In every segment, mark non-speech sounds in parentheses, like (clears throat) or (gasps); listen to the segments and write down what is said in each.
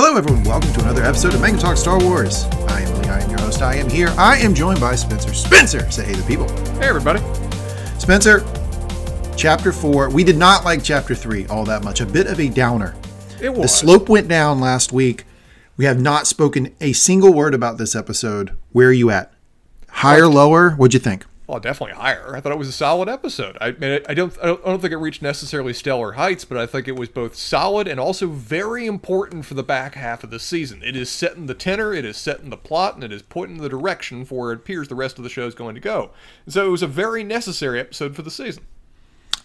Hello, everyone. Welcome to another episode of Mangum Talk Star Wars. I am Lee. I am your host. I am here. I am joined by Spencer. Spencer, say hey to the people. Hey, everybody. Spencer, chapter four. We did not like chapter three all that much. A bit of a downer. It was. The slope went down last week. We have not spoken a single word about this episode. Where are you at? Higher, lower? What'd you think? Well, definitely higher. I thought it was a solid episode. I mean, I don't, I don't, think it reached necessarily stellar heights, but I think it was both solid and also very important for the back half of the season. It is setting the tenor, it is setting the plot, and it is pointing the direction for where it appears the rest of the show is going to go. And so it was a very necessary episode for the season.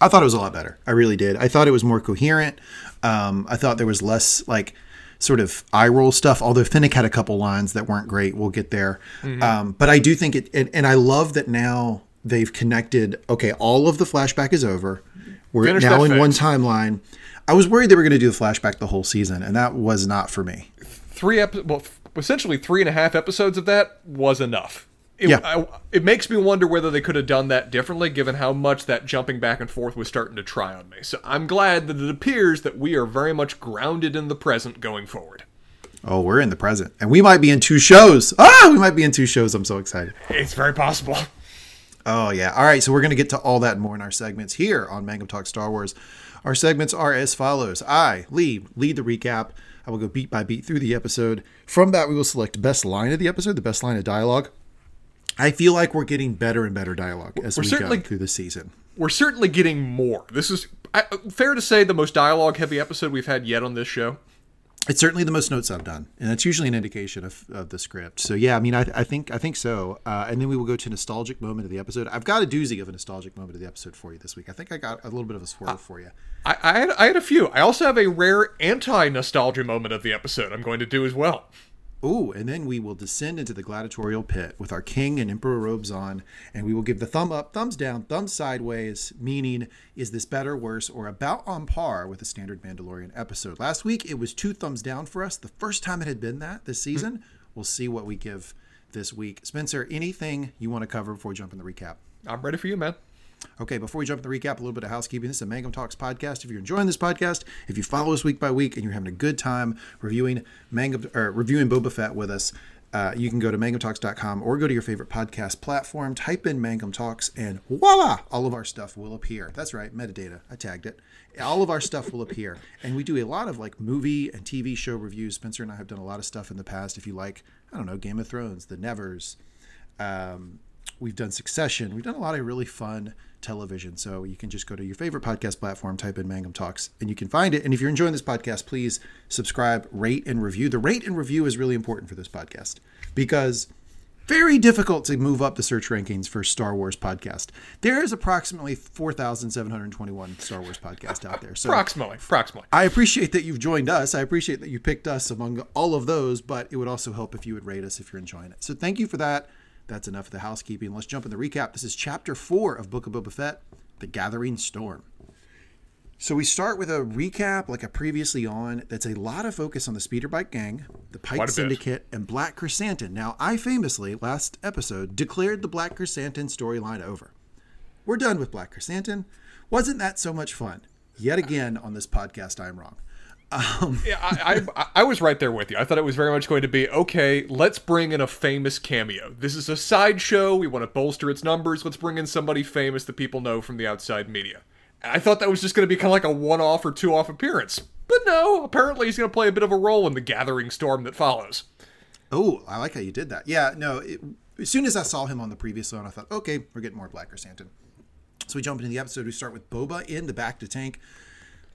I thought it was a lot better. I really did. I thought it was more coherent. Um, I thought there was less like sort of eye roll stuff. Although Fennec had a couple lines that weren't great. We'll get there. Um, but I do think it, and, and I love that now they've connected. Okay, all of the flashback is over. We're Finish now in one timeline. I was worried they were going to do the flashback the whole season, and that was not for me. Three episodes, well, essentially three and a half episodes of that was enough. It, Yeah. I, it makes me wonder whether they could have done that differently, given how much that jumping back and forth was starting to try on me. So I'm glad that it appears that we are very much grounded in the present going forward. Oh, we're in the present, and we might be in two shows. Ah, we might be in two shows. I'm so excited. It's very possible. Oh yeah. All right. So we're going to get to all that and more in our segments here on Mangum Talk Star Wars. Our segments are as follows. I, Lee, lead the recap. I will go beat by beat through the episode. From that, we will select best line of the episode, the best line of dialogue. I feel like we're getting better and better dialogue as We're we certainly- go through the season. We're certainly getting more. This is I, fair to say the most dialogue heavy episode we've had yet on this show. It's certainly the most notes I've done, and that's usually an indication of, of the script. So yeah, I mean, I, I think I think so. Uh, and then we will go to nostalgic moment of the episode. I've got a doozy of a nostalgic moment of the episode for you this week. I think I got a little bit of a swerve for you. I, I, had, I had a few. I also have a rare anti nostalgia moment of the episode I'm going to do as well. Ooh, and then we will descend into the gladiatorial pit with our king and emperor robes on, and we will give the thumb up, thumbs down, thumbs sideways, meaning is this better, worse, or about on par with a standard Mandalorian episode. Last week it was two thumbs down for us. The first time it had been that this hmm. season. We'll see what we give this week. Spencer, anything you want to cover before we jump in the recap? I'm ready for you, man. Okay, before we jump in the recap, a little bit of housekeeping. This is a Mangum Talks podcast. If you're enjoying this podcast, if you follow us week by week and you're having a good time reviewing Mangum or reviewing Boba Fett with us, uh, you can go to mangumtalks.com or go to your favorite podcast platform, type in Mangum Talks, and voila, all of our stuff will appear. That's right, metadata. I tagged it. All of our stuff will appear. And we do a lot of like movie and TV show reviews. Spencer and I have done a lot of stuff in the past. If you like, I don't know, Game of Thrones, The Nevers, um, we've done Succession. We've done a lot of really fun television. So you can just go to your favorite podcast platform, type in Mangum Talks, and you can find it. And if you're enjoying this podcast, please subscribe, rate, and review. The rate and review is really important for this podcast because very difficult to move up the search rankings for Star Wars podcast. There is approximately 4,721 Star Wars podcast out there. So Approximately. Approximately. I appreciate that you've joined us. I appreciate that you picked us among all of those, but it would also help if you would rate us if you're enjoying it. So thank you for that. That's enough of the housekeeping. Let's jump in the recap. This is chapter four of Book of Boba Fett, The Gathering Storm. So we start with a recap, like a previously on, that's a lot of focus on the speeder bike gang, the Pike a bit. Syndicate, and Black Chrysanthemum. Now, I famously, last episode, declared the Black Chrysanthemum storyline over. We're done with Black Chrysanthemum. Wasn't that so much fun? Yet again on this podcast, I'm wrong. Um, Yeah, I, I, I was right there with you. I thought it was very much going to be okay. Let's bring in a famous cameo. This is a sideshow. We want to bolster its numbers. Let's bring in somebody famous that people know from the outside media. And I thought that was just going to be kind of like a one-off or two-off appearance. But no, apparently he's going to play a bit of a role in the gathering storm that follows. oh, I like how you did that. Yeah, no. It, as soon as I saw him on the previous one, I thought, okay, we're getting more Black Chrysanthemum. So we jump into the episode. We start with Boba in the bacta tank.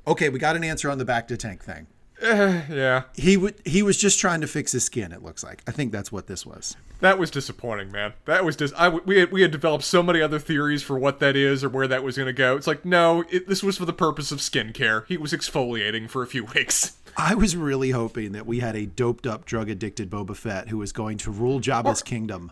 Okay, we got an answer on the bacta tank thing. Eh, yeah, He would. He was just trying to fix his skin. It looks like. I think that's what this was. that was disappointing, man. That was just I we had, we had developed so many other theories for what that is or where that was going to go. It's like no, it, this was for the purpose of skincare. He was exfoliating for a few weeks. I was really hoping that we had a doped up, drug addicted Boba Fett who was going to rule Jabba's kingdom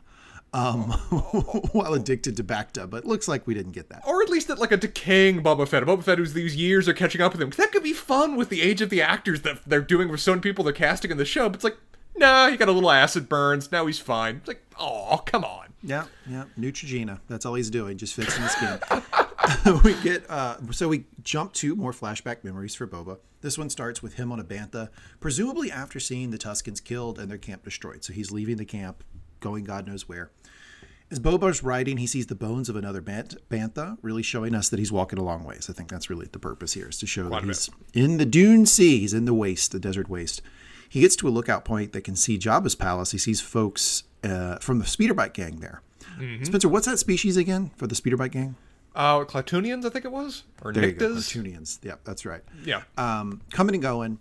um, (laughs) while addicted to Bacta, but looks like we didn't get that. or at least at like a decaying Boba Fett, a Boba Fett who's these years are catching up with him. That could be fun with the age of the actors that they're doing with so many people they're casting in the show. But it's like, nah, he got a little acid burns. Now he's fine. It's like, oh, come on. Yeah, yeah. Neutrogena. That's all he's doing, just fixing the skin. (laughs) we get uh, so we jump to more flashback memories for Boba. This one starts with him on a bantha, presumably after seeing the Tuskens killed and their camp destroyed. So he's leaving the camp, going God knows where. As Boba's riding, he sees the bones of another bant- bantha, really showing us that he's walking a long ways. I think that's really the purpose here, is to show that he's in the dune sea. He's in the waste, the desert waste. He gets to a lookout point that can see Jabba's palace. He sees folks uh, from the speeder bike gang there. Spencer, what's that species again for the speeder bike gang? Uh, Klatooinians, I think it was, or There you go, Nictas. Cartoonians. Yep, that's right. Yeah. Um, coming and going.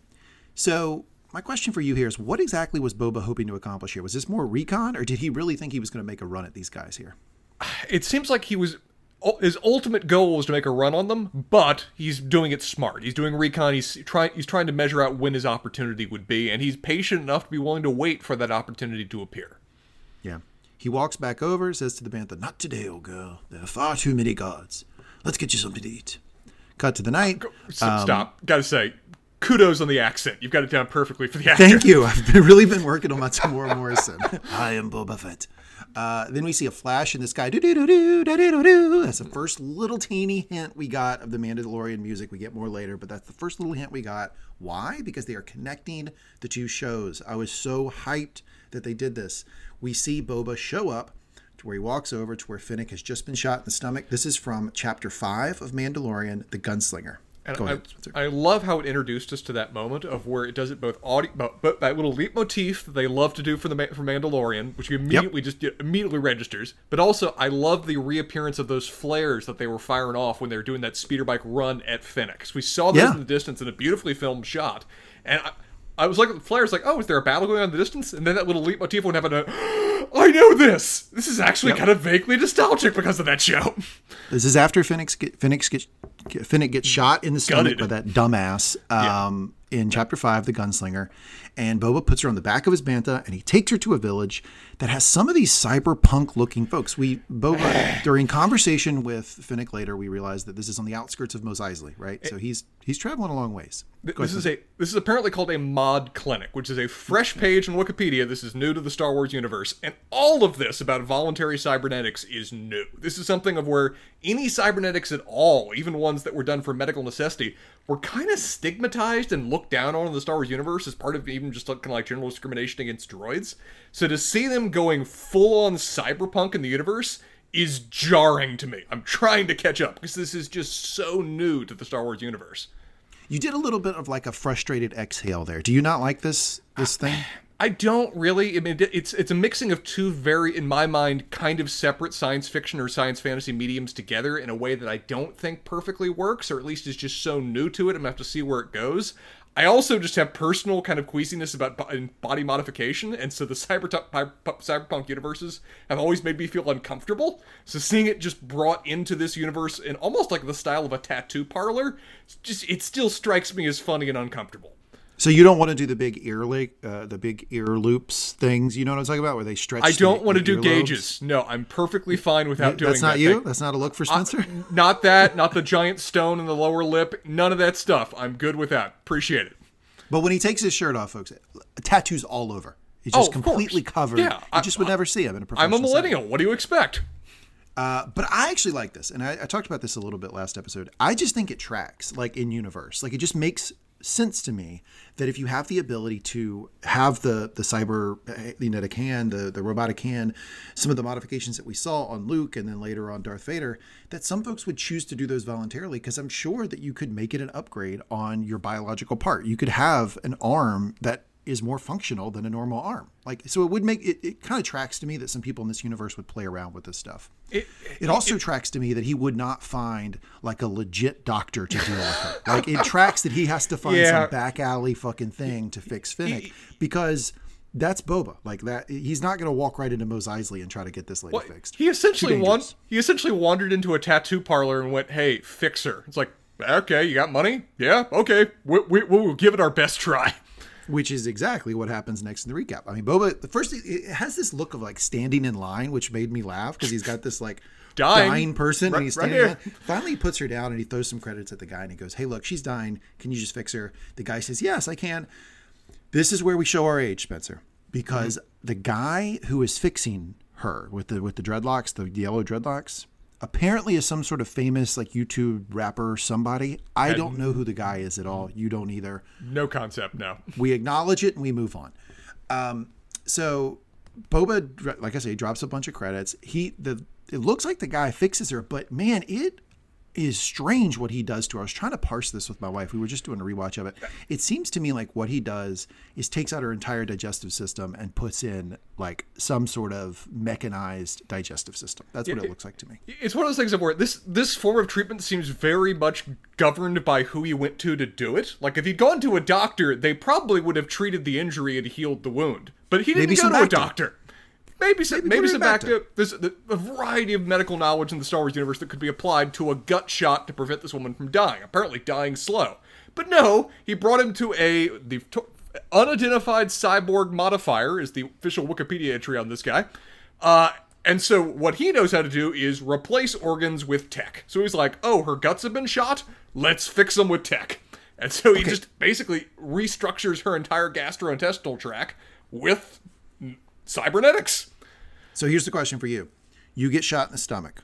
So my question for you here is, what exactly was Boba hoping to accomplish here? Was this more recon, or did he really think he was going to make a run at these guys here? it seems like he was his ultimate goal was to make a run on them, but he's doing it smart. He's doing recon. He's trying. He's trying to measure out when his opportunity would be, and he's patient enough to be willing to wait for that opportunity to appear. Yeah. He walks back over, says to the bantha, "Not today, old girl. There are far too many guards. Let's get you something to eat." Cut to the night. Um, Stop. Got to say, kudos on the accent. You've got it down perfectly for the actor. Thank you. I've been, really been working on my Temuera Morrison. (laughs) I am Boba Fett. Uh, then we see a flash in the sky. Do-do-do-do, da-do-do-do. That's the first little teeny hint we got of the Mandalorian music. We get more later, but that's the first little hint we got. Why? Because they are connecting the two shows. I was so hyped that they did this. We see Boba show up to where he walks over to where Fennec has just been shot in the stomach. This is from chapter five of Mandalorian, The Gunslinger. And I, I love how it introduced us to that moment of where it does it both audio, but, but that little leitmotif that they love to do for the for Mandalorian, which you immediately just it immediately registers. But also, I love the reappearance of those flares that they were firing off when they were doing that speeder bike run at Fennec. 'Cause we saw those Yeah. in the distance in a beautifully filmed shot, and I, I was like, the flares, like, oh, is there a battle going on in the distance? And then that little leitmotif would have a, (gasps) I know this. This is actually kind of vaguely nostalgic because of that show. (laughs) This is after Fennec get, Fennec gets Fennec gets shot in the stomach Gutted. by that dumbass um, in chapter five, the gunslinger, and Boba puts her on the back of his bantha, and he takes her to a village that has some of these cyberpunk looking folks. We Boba (sighs) during conversation with Fennec later, we realized that this is on the outskirts of Mos Eisley, right? So he's he's traveling a long ways. Go This ahead. is a this is apparently called a mod clinic, which is a fresh page on Wikipedia. This is new to the Star Wars universe, and all of this about voluntary cybernetics is new. This is something of where any cybernetics at all, even ones that were done for medical necessity, were kind of stigmatized and looked down on in the Star Wars universe as part of even just kind of like general discrimination against droids. So to see them going full on cyberpunk in the universe is jarring to me. I'm trying to catch up because this is just so new to the Star Wars universe. you did a little bit of like a frustrated exhale there. Do you not like this this thing? (sighs) I don't really. I mean, it's it's a mixing of two very, in my mind, kind of separate science fiction or science fantasy mediums together in a way that I don't think perfectly works, or at least is just so new to it. I'm gonna have to see where it goes. I also just have personal kind of queasiness about body modification, and so the cyber cyberpunk universes have always made me feel uncomfortable. So seeing it just brought into this universe in almost like the style of a tattoo parlor, just it still strikes me as funny and uncomfortable. So you don't want to do the big ear leg, uh, the big ear loops things. You know what I'm talking about, where they stretch. I don't want to do gauges. No, I'm perfectly fine without doing That's not that. you. Thank- That's not a look for Spencer. not that, not the giant stone in the lower lip, none of that stuff. I'm good with that. Appreciate it. but when he takes his shirt off, folks, tattoos all over. He's Oh, just of completely course. covered. Yeah, you I- just would never see him in a I'm a millennial. What do you expect? Uh, but I actually like this, and I, I talked about this a little bit last episode. I just think it tracks, like in universe. Like it just makes sense to me that if you have the ability to have the the cyber uh, kinetic hand, the the robotic hand, some of the modifications that we saw on Luke, and then later on Darth Vader, that some folks would choose to do those voluntarily because I'm sure that you could make it an upgrade on your biological part. You could have an arm that is more functional than a normal arm. Like so, it would make it. It kind of tracks to me that some people in this universe would play around with this stuff. It, It also tracks to me that he would not find like a legit doctor to deal with her. (laughs) Like it tracks that he has to find Yeah. some back alley fucking thing to fix Fennec because that's Boba. Like that, he's not going to walk right into Mos Eisley and try to get this lady fixed. he essentially wan- he essentially wandered into a tattoo parlor and went, "Hey, fix her." It's like, okay, you got money? Yeah, okay, we, we, we'll give it our best try. Which is exactly what happens next in the recap. I mean, Boba. The first, it has this look of like standing in line, which made me laugh because he's got this like (laughs) Dying. dying, person, Right- and he's standing. in here. Finally, he puts her down and he throws some credits at the guy and he goes, "Hey, look, she's dying. Can you just fix her?" The guy says, "Yes, I can." This is where we show our age, Spencer, because mm-hmm. the guy who is fixing her with the with the dreadlocks, the yellow dreadlocks, apparently is some sort of famous like YouTube rapper somebody. I don't know who the guy is at all. You don't either. No concept, no. We acknowledge it and we move on. Um, so Boba, like I say, drops a bunch of credits. He the it looks like the guy fixes her, but man, it is strange what he does to her. I was trying to parse this with my wife. We were just doing a rewatch of it. It seems to me like what he does is takes out her entire digestive system and puts in like some sort of mechanized digestive system. That's what it, it looks like to me. It's one of those things of where this this form of treatment seems very much governed by who he went to to do it. Like if he'd gone to a doctor, they probably would have treated the injury and healed the wound. But he didn't Maybe go to a doctor. Maybe some, Maybe maybe, some in back to there's a, a variety of medical knowledge in the Star Wars universe that could be applied to a gut shot to prevent this woman from dying. Apparently, dying slow. But no, he brought him to a the unidentified cyborg modifier is the official Wikipedia entry on this guy. Uh, and so what he knows how to do is replace organs with tech. So he's like, "Oh, her guts have been shot. Let's fix them with tech." And so he just basically restructures her entire gastrointestinal tract with cybernetics. So here's the question for you. You get shot in the stomach.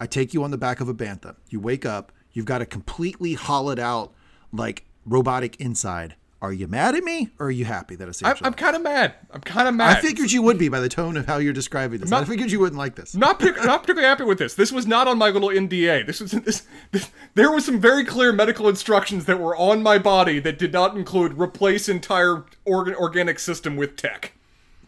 I take you on the back of a bantha. You wake up, you've got a completely hollowed out, like robotic inside. Are you mad at me or are you happy that I saved I'm, I'm kind of mad. I'm kind of mad. I figured you would be by the tone of how you're describing this. I Not- figured you wouldn't like this. not pic- not particularly happy with this. This was not on my little NDA. This was (laughs) this, this. There was some very clear medical instructions that were on my body that did not include replace entire organ organic system with tech.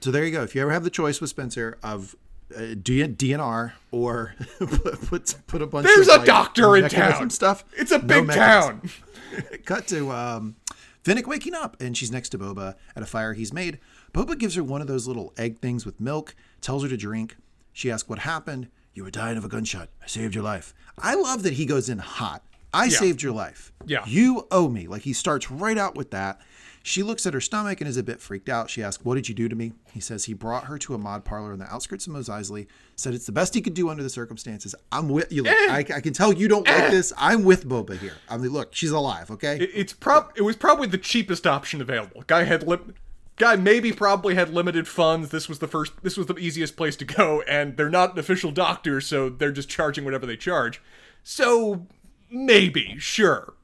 So there you go. If you ever have the choice with Spencer of uh, DNR or (laughs) put, put put a bunch There's of a like, doctor in town. stuff. It's a big mechanism. town. (laughs) Cut to um, Fennec waking up, and she's next to Boba at a fire he's made. Boba gives her one of those little egg things with milk, tells her to drink. She asks what happened. You were dying of a gunshot. I saved your life. I love that he goes in hot. I saved your life. Yeah. You owe me. Like he starts right out with that. She looks at her stomach and is a bit freaked out. She asks, What did you do to me? He says he brought her to a mod parlor in the outskirts of Mos Eisley, said it's the best he could do under the circumstances. I'm with you. Look, I, I can tell you don't like (laughs) this. I'm with Boba here. I mean, look, she's alive, okay? It- it's prob it was probably the cheapest option available. Guy had lim- guy maybe probably had limited funds. This was the first this was the easiest place to go and they're not an official doctor so they're just charging whatever they charge. So maybe, sure.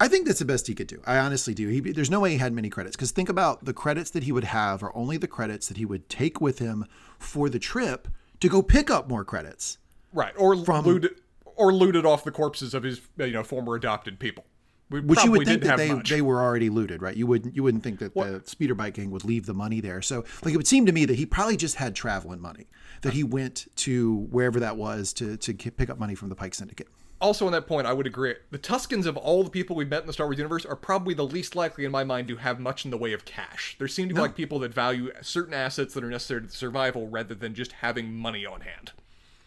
I think that's the best he could do. I honestly do. He, there's no way he had many credits because think about the credits that he would have are only the credits that he would take with him for the trip to go pick up more credits. Right. Or looted or looted off the corpses of his you know former adopted people. We Which you would think that they, much. they were already looted, right? You wouldn't you wouldn't think that the speeder bike gang would leave the money there. So like it would seem to me that he probably just had traveling money that he went to wherever that was to to pick up money from the Pike Syndicate. Also on that point, I would agree. The Tuskens of all the people we've met in the Star Wars universe are probably the least likely, in my mind, to have much in the way of cash. There seem to be like people that value certain assets that are necessary to survival rather than just having money on hand.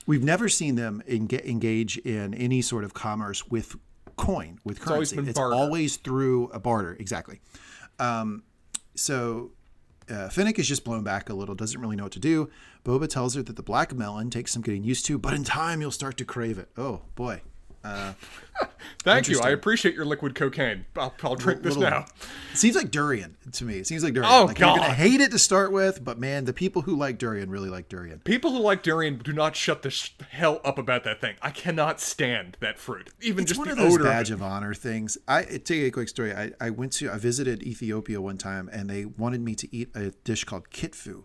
We've never seen them enga- engage in any sort of commerce with coin, with always currency. It's always through a barter, exactly. Um, so uh, Fennec is just blown back a little, doesn't really know what to do. Boba tells her that the black melon takes some getting used to, but in time you'll start to crave it. Oh boy. Uh, thank you. I appreciate your liquid cocaine. I'll, I'll drink this Little- now. It seems like durian to me. It seems like durian. Oh, like you're God. gonna hate it to start with, but man, the people who like durian really like durian. People who like durian do not shut the sh- hell up about that thing. I cannot stand that fruit. Even It's just one the of those odor. badge of of honor things. I I tell you a quick story. I, I went to I visited Ethiopia one time, and they wanted me to eat a dish called kitfo,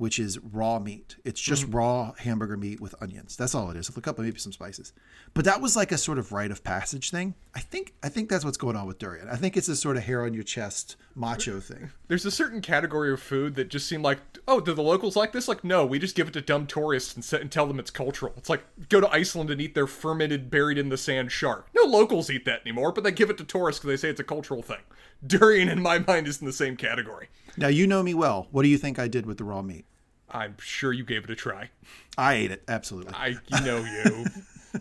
which is raw meat. It's just Mm-hmm. raw hamburger meat with onions. That's all it is. A couple maybe some spices. But that was like a sort of rite of passage thing. I think I think that's what's going on with durian. I think it's a sort of hair on your chest macho thing. There's a certain category of food that just seem like, oh, do the locals like this? Like, no, we just give it to dumb tourists and, set, and tell them it's cultural. It's like go to Iceland and eat their fermented, buried in the sand shark. No locals eat that anymore, but they give it to tourists because they say it's a cultural thing. (laughs) Durian, in my mind, is in the same category. Now you know me well. What do you think I did with the raw meat? I'm sure you gave it a try. I ate it absolutely. I know you. (laughs)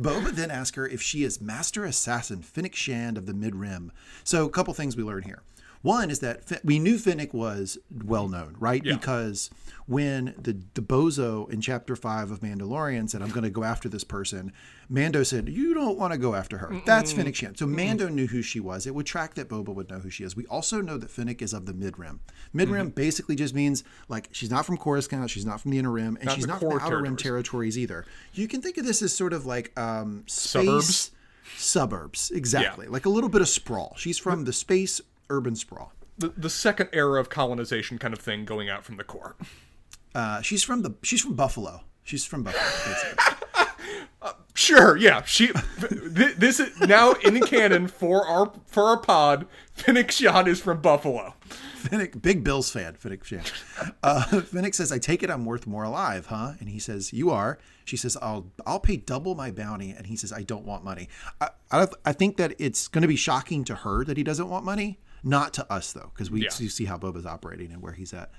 Boba then asks her if she is Master Assassin Fennec Shand of the Mid Rim. So, a couple things we learn here. One is that we knew Fennec was well known, right? Yeah. Because when the the bozo in chapter five of Mandalorian said, "I'm going to go after this person," Mando said, "You don't want to go after her." That's Fennec Shand. So Mando knew who she was. It would track that Boba would know who she is. We also know that Fennec is of the Mid Rim. Mid Rim basically just means like she's not from Coruscant, she's not from the Inner Rim, and Not she's not from the Outer Rim territories. either. You can think of this as sort of like um, space Suburbs? suburbs, exactly, like a little bit of sprawl. She's from the space urban sprawl. The, the second era of colonization kind of thing going out from the core. Uh, she's from the she's from Buffalo. She's from Buffalo. basically. (laughs) Sure, yeah. She th- this is now in the canon for our for our pod. Fennec Shand is from Buffalo. Fennec, big Bills fan, Fennec Shand. Uh, Fennec says, "I take it I'm worth more alive, huh?" And he says, "You are." She says, "I'll I'll pay double my bounty." And he says, "I don't want money." I I, I think that it's going to be shocking to her that he doesn't want money, not to us though, because we Yeah. see how Boba's operating and where he's at.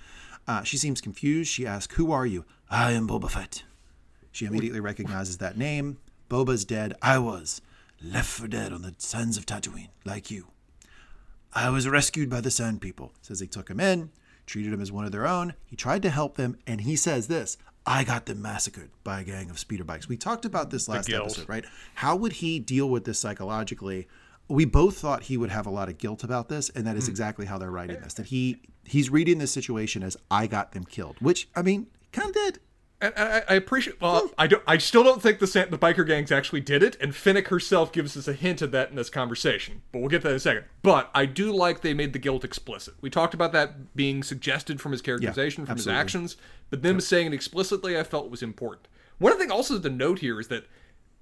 Uh, she seems confused. She asks, "Who are you?" I am Boba Fett. She immediately recognizes that name. Boba's dead. I was left for dead on the sands of Tatooine, like you. I was rescued by the Sand People. Says they took him in, treated him as one of their own. He tried to help them, and he says this I got them massacred by a gang of speeder bikes. We talked about this last episode, right? How would he deal with this psychologically? We both thought he would have a lot of guilt about this, and that is hmm. exactly how they're writing this. That he he's reading this situation as I got them killed, which I mean, kind of did. And I, I appreciate. Well, hmm. I don't. I still don't think the the biker gangs actually did it, and Fennec herself gives us a hint of that in this conversation. But we'll get to that in a second. But I do like they made the guilt explicit. We talked about that being suggested from his characterization, from absolutely. his actions, but them saying it explicitly, I felt was important. One thing also to note here is that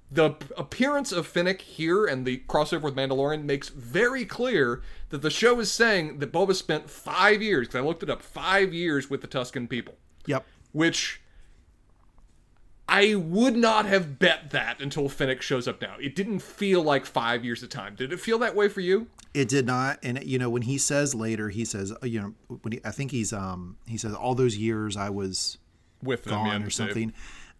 the appearance of Fennec here and the crossover with Mandalorian makes very clear that the show is saying that Boba spent five years, because I looked it up, five years with the Tusken people Yep. which I would not have bet that until Fennec shows up now. It didn't feel like five years of time. Did it feel that way for you? It did not, and you know when he says later, he says, uh, you know, when he, I think he's um he says all those years I was With them, yeah, or something.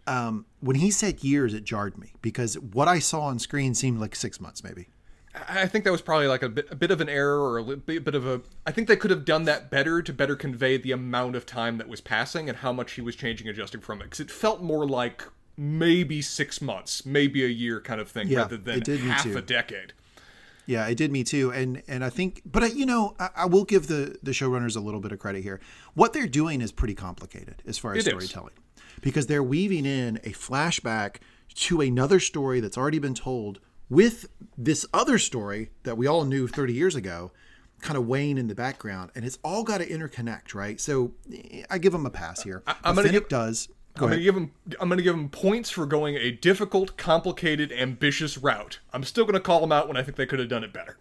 Um, when he said years, it jarred me because what I saw on screen seemed like six months, maybe. I think that was probably like a bit, a bit of an error or a bit of a. I think they could have done that better to better convey the amount of time that was passing and how much he was changing, adjusting from it. Because it felt more like maybe six months, maybe a year kind of thing, Yeah, rather than it did half too. a decade. Yeah, it did me too, and and I think, but I, you know, I, I will give the the showrunners a little bit of credit here. What they're doing is pretty complicated as far as It is. Because they're weaving in a flashback to another story that's already been told with this other story that we all knew 30 years ago, kind of weighing in the background, and it's all got to interconnect, right? So eh, I give them a pass here. I'm But gonna give- does. I'm Go gonna give him. I'm gonna give him points for going a difficult, complicated, ambitious route. I'm still gonna call him out when I think they could have done it better.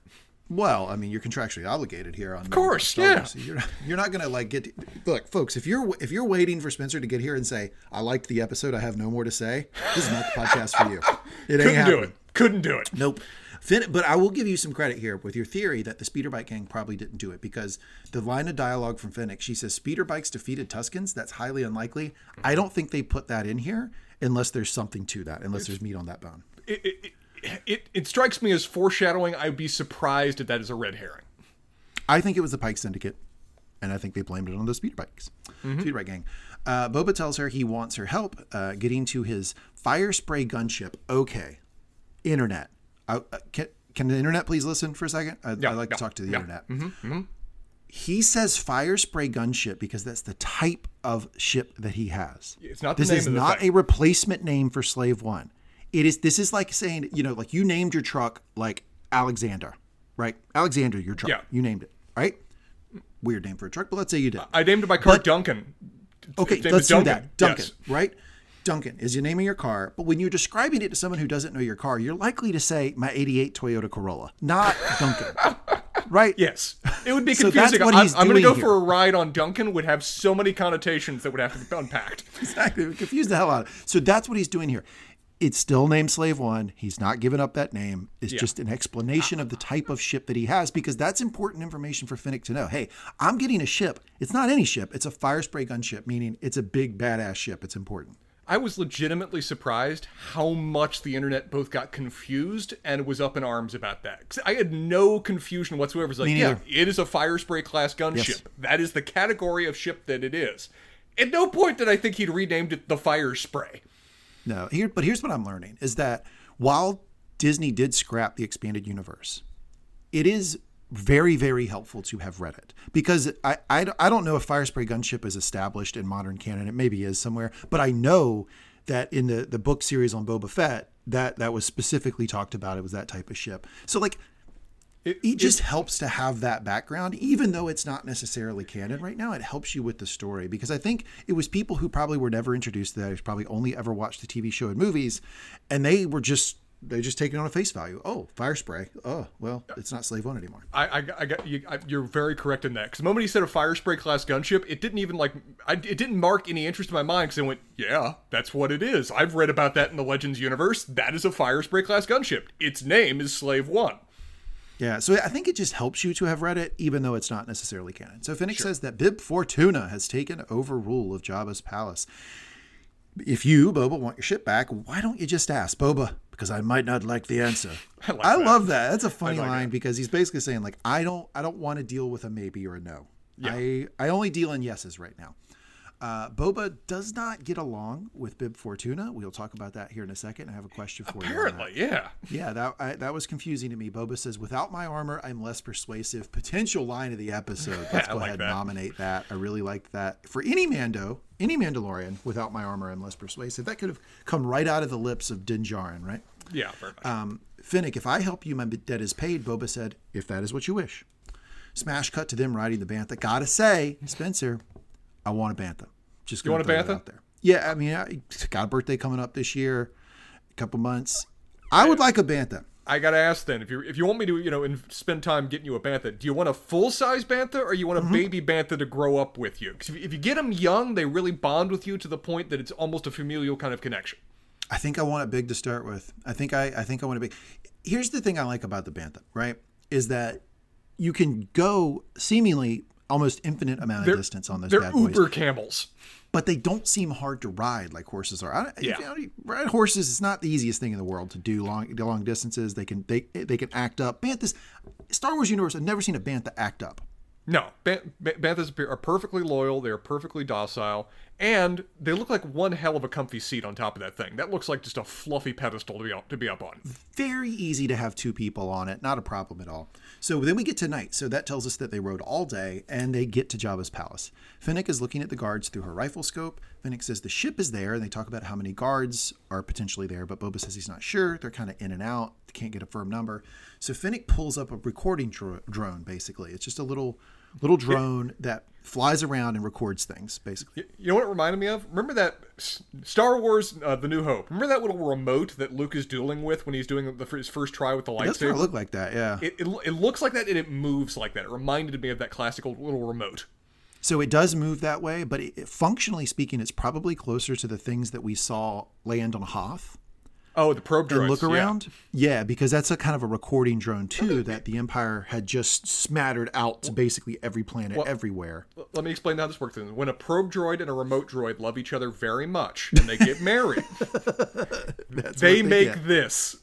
Well, I mean, you're contractually obligated here on. Of course, yeah. You're not, you're not gonna like get. look, folks, if you're if you're waiting for Spencer to get here and say, "I liked the episode, I have no more to say," this is not the podcast for you. (laughs) It ain't Couldn't do it. Couldn't do it. Nope. Fin- but I will give you some credit here with your theory that the speeder bike gang probably didn't do it because the line of dialogue from Fennec, she says speeder bikes defeated Tuskens. That's highly unlikely. I don't think they put that in here unless there's something to that, unless there's meat on that bone. It, it, it, it strikes me as foreshadowing. I'd be surprised if that is a red herring. I think it was the Pike Syndicate, and I think they blamed it on the speeder bikes, speeder bike gang. Uh, Boba tells her he wants her help uh, getting to his fire spray gunship. Okay, internet. I, uh, can, can the internet please listen for a second? I, Yeah, like yeah, to talk to the yeah. internet. He says fire spray gunship because that's the type of ship that he has. It's not the This name is of the not thing. a replacement name for Slave One. It is. This is like saying, you know, like you named your truck like Alexander, right? Alexander, your truck. Yeah. You named it, right? Weird name for a truck, but let's say you did. I named my car But- Duncan. Okay, let's do that. Duncan, Yes. right? Duncan is your name of your car, but when you're describing it to someone who doesn't know your car, you're likely to say my '88 Toyota Corolla, not Duncan, (laughs) right? Yes, it would be So that's confusing. what I'm, I'm going to go for a ride on Duncan. Would have so many connotations that would have to be unpacked. (laughs) exactly. It confused the hell out of it. So that's what he's doing here. It's still named Slave One. He's not given up that name. It's just an explanation of the type of ship that he has because that's important information for Fennec to know. Hey, I'm getting a ship. It's not any ship. It's a fire spray gun ship, meaning it's a big badass ship. It's important. I was legitimately surprised how much the internet both got confused and was up in arms about that. I had no confusion whatsoever. It's like, yeah, it is a fire spray class gunship. Yes. That is the category of ship that it is. At no point did I think he'd renamed it the fire spray. No, here, but here's what I'm learning is that while Disney did scrap the expanded universe, it is very, very helpful to have read it because I, I, I don't know if Fire Spray Gunship is established in modern canon. It maybe is somewhere, but I know that in the, the book series on Boba Fett, that that was specifically talked about. It was that type of ship. So like, It, it just helps to have that background, even though it's not necessarily canon right now. It helps you with the story because I think it was people who probably were never introduced to that, who's probably only ever watched the TV show and movies, and they were just they just taken on a face value. Oh, fire spray. Oh, well, it's not slave one anymore. I, I, I got you. I, you're very correct in that. Because the moment he said a fire spray class gunship, it didn't even like. I, it didn't mark any interest in my mind. Because I went, yeah, that's what it is. I've read about that in the Legends universe. That is a fire spray class gunship. Its name is Slave One. Yeah, so I think it just helps you to have read it, even though it's not necessarily canon. So Fennec says that Bib Fortuna has taken over rule of Jabba's palace. If you, Boba, want your ship back, why don't you just ask Boba? Because I might not like the answer. (laughs) I like I that. love that. That's a funny like line that. because he's basically saying like, I don't, I don't want to deal with a maybe or a no. I, I only deal in yeses right now. Uh, Boba does not get along with Bib Fortuna. We'll talk about that here in a second. I have a question for you. Apparently, yeah. Yeah, that I, that was confusing to me. Boba says, "Without my armor, I'm less persuasive." Potential line of the episode. (laughs) Let's go like ahead that. and nominate that. I really liked that for any Mando, any Mandalorian. Without my armor, I'm less persuasive. That could have come right out of the lips of Din Djarin, right? Yeah, much. Um, Fennec, if I help you, my debt is paid. Boba said, "If that is what you wish." Smash cut to them riding the bantha. Gotta say, Spencer, I want a bantha. Just You want a bantha? out there. Yeah, I mean, I got a birthday coming up this year, a couple months. I would like a bantha. I gotta ask then, if you if you want me to, you know, in, spend time getting you a bantha, do you want a full size bantha or you want a Mm-hmm. baby bantha to grow up with you? Because if, if you get them young, they really bond with you to the point that it's almost a familial kind of connection. I think I want it big to start with. I think I, I think I want it big. Here's the thing I like about the bantha, right? Is that you can go seemingly almost infinite amount of distance on those They're bad boys, uber camels. but they don't seem hard to ride like horses are. I, Yeah. you know, ride horses is not the easiest thing in the world to do long long distances. They can they they can act up. Banthas, Star Wars universe. I've never seen a bantha act up. No, ban- banthas are perfectly loyal. They are perfectly docile, and they look like one hell of a comfy seat on top of that thing. That looks like just a fluffy pedestal to be up, to be up on. very easy to have two people on it, not a problem at all. So then we get to night. So that tells us that they rode all day and they get to Jabba's palace. Fennec is looking at the guards through her rifle scope. Fennec says the ship is there and they talk about how many guards are potentially there, but Boba says he's not sure. They're kind of in and out. They can't get a firm number. So Fennec pulls up a recording dro- drone basically. It's just a little little drone that flies around and records things basically. You know what it reminded me of? Remember that Star Wars: uh, The New Hope? Remember that little remote that Luke is dueling with when he's doing the, his first try with the It does kind of lightsaber? look like that, yeah. It, it, it looks like that and it moves like that. It reminded me of that classical little remote. So it does move that way, but it, functionally speaking, it's probably closer to the things that we saw land on Hoth Oh, the probe droids. and look around. Yeah. because that's a kind of a recording drone too that the Empire had just smattered out to basically every planet everywhere. Let me explain how this works. Then, when a probe droid and a remote droid love each other very much and they get married, (laughs) they what make get. this.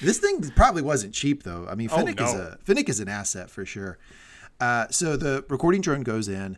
This thing probably wasn't cheap though. I mean, Fennec is no. a Fennec is an asset for sure. Uh, so the recording drone goes in,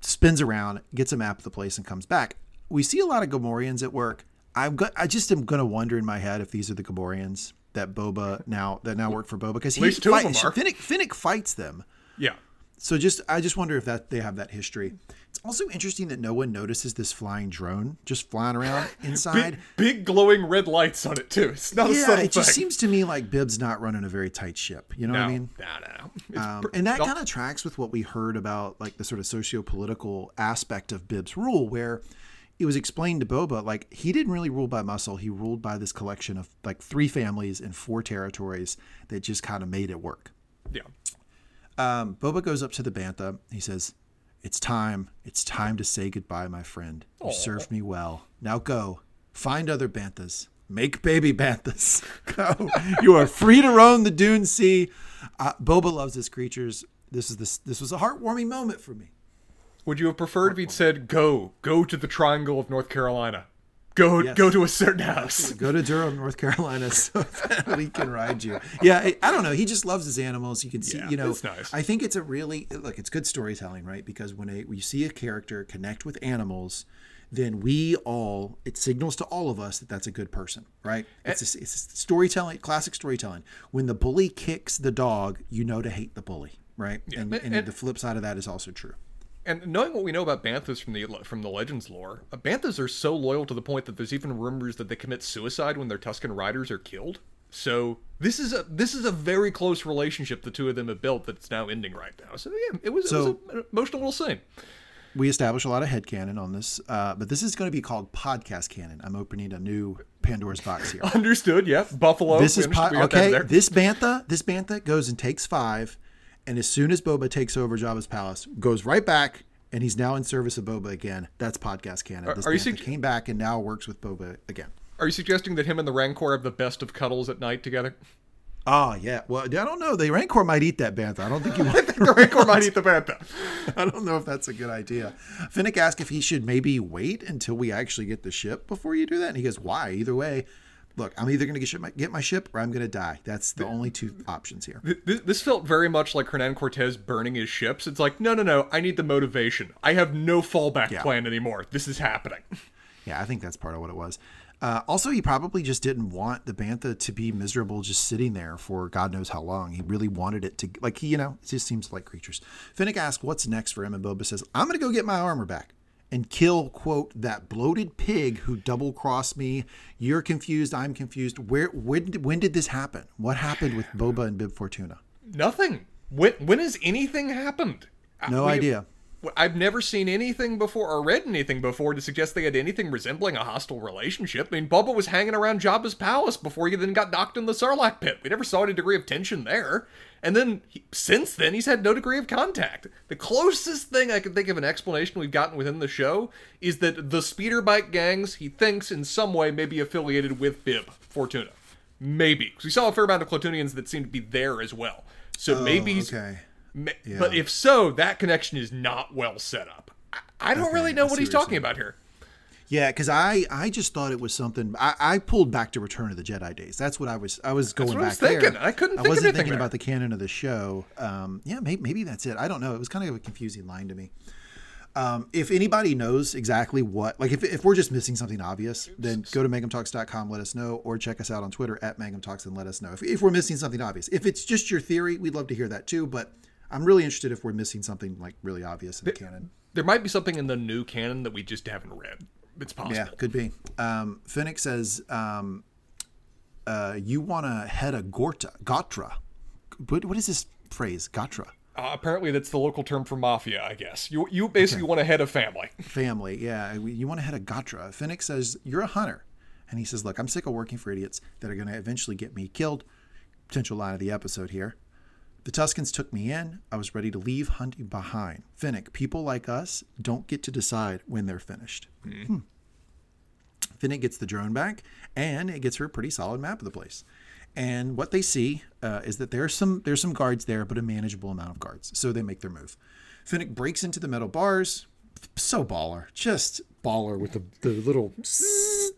spins around, gets a map of the place, and comes back. We see a lot of Gamorreans at work. I'm go- I just am gonna wonder in my head if these are the Gamorreans that Boba now that now work for Boba because he least two fights them. Fennec, Fennec fights them. Yeah. So just I just wonder if that they have that history. It's also interesting that no one notices this flying drone just flying around (laughs) inside. Big, big glowing red lights on it too. It's not a yeah, subtle it just seems to me like Bib's not running a very tight ship. You know no, what I mean? no, no, no. Um, and that kind of tracks with what we heard about like the sort of socio-political aspect of Bib's rule, where it was explained to Boba like he didn't really rule by muscle. He ruled by this collection of like three families and four territories that just kind of made it work. yeah. Um, Boba goes up to the bantha. He says, "It's time. It's time to say goodbye, my friend. You served me well. Now go find other banthas. Make baby banthas. (laughs) Go. you are free to roam the dune sea." Uh, Boba loves his creatures. This is this. This was a heartwarming moment for me. Would you have preferred if he'd said, "Go, go to the Triangle of North Carolina, go, yes. go to a certain house, (laughs) go to Durham, North Carolina, (laughs) so that we can ride you"? Yeah, I, I, don't know. He just loves his animals. You can see, yeah, you know. Nice. I think it's a really look. It's good storytelling, right? Because when a, when you see a character connect with animals, then we all it signals to all of us that that's a good person, right? Eh it's, a, it's a storytelling, classic storytelling. When the bully kicks the dog, you know to hate the bully, right? Yeah. And, eh, and, and the flip side of that is also true. And knowing what we know about banthas from the from the legends lore, uh, banthas are so loyal to the point that there's even rumors that they commit suicide when their Tusken riders are killed. So this is a this is a very close relationship the two of them have built that's now ending right now. So yeah, it was, so, it was an emotional little scene. We established a lot of head canon on this, uh, but this is going to be called podcast canon. I'm opening a new Pandora's box here. (laughs) Understood. Yeah, Buffalo. This is po- okay. This bantha, this bantha goes and takes five and as soon as Boba takes over Jabba's palace, goes right back, and he's now in service of Boba again. That's podcast canon. This are, are you su- came back and now works with Boba again. Are you suggesting that him and the Rancor have the best of cuddles at night together? Oh yeah. Well, I don't know. The Rancor might eat that bantha. I don't think you. (laughs) I think the Rancor might eat the bantha. (laughs) I don't know if that's a good idea. Fennec asked if he should maybe wait until we actually get the ship before you do that, and he goes, "Why? Either way, look, I'm either going to get my, get my ship or I'm going to die. That's the only two options here. This, this, felt very much like Hernan Cortez burning his ships. It's like, no, no, no. I need the motivation. I have no fallback yeah. plan anymore. This is happening. (laughs) Yeah, I think that's part of what it was. Uh, also, he probably just didn't want the bantha to be miserable, just sitting there for God knows how long. He really wanted it to, like, he, you know, it just seems like creatures. Fennec asks, "What's next for him?" And Boba says, "I'm going to go get my armor back." And kill quote that bloated pig who double crossed me. You're confused i'm confused. Where when, when did this happen? What happened with boba and bib fortuna? Nothing. When when has anything happened? No we, idea I've never seen anything before or read anything before to suggest they had anything resembling a hostile relationship. I mean, Boba was hanging around Jabba's palace before he then got knocked in the Sarlacc pit. We never saw any degree of tension there. And then he, since then, he's had no degree of contact. The closest thing I can think of an explanation we've gotten within the show is that the speeder bike gangs he thinks in some way may be affiliated with Bib Fortuna. Maybe because we saw a fair amount of Klatooinians that seemed to be there as well. So oh, maybe he's. Okay. Yeah. But if so, that connection is not well set up. I, I don't okay, really know what he's talking about here. Yeah, because I I just thought it was something. I, I pulled back to Return of the Jedi days. That's what I was. I was going back I was thinking. there. I couldn't. I wasn't thinking there. about the canon of the show. Um, yeah, maybe, maybe that's it. I don't know. It was kind of a confusing line to me. Um, if anybody knows exactly what, like if, if we're just missing something obvious, then go to mangumtalks.com, let us know, or check us out on Twitter at mangumtalks and let us know. If, if we're missing something obvious, if it's just your theory, we'd love to hear that too. But I'm really interested if we're missing something like really obvious in the canon. There might be something in the new canon that we just haven't read. It's possible. Yeah, could be. Um, Fennec says, um, uh, "You want to head a Gorta, Gotra? What, what is this phrase, Gotra?" Uh, apparently, that's the local term for mafia. I guess you you basically okay. want to head a family. Family, yeah. You want to head a Gotra. Fennec says, "You're a hunter," and he says, "Look, I'm sick of working for idiots that are going to eventually get me killed." Potential line of the episode here. The Tuskens took me in. I was ready to leave hunting behind. Fennec, people like us don't get to decide when they're finished. Mm. Hmm. Fennec gets the drone back, and it gets her a pretty solid map of the place. And what they see uh, is that there's some there's some guards there, but a manageable amount of guards. So they make their move. Fennec breaks into the metal bars. So baller, just baller with the, the little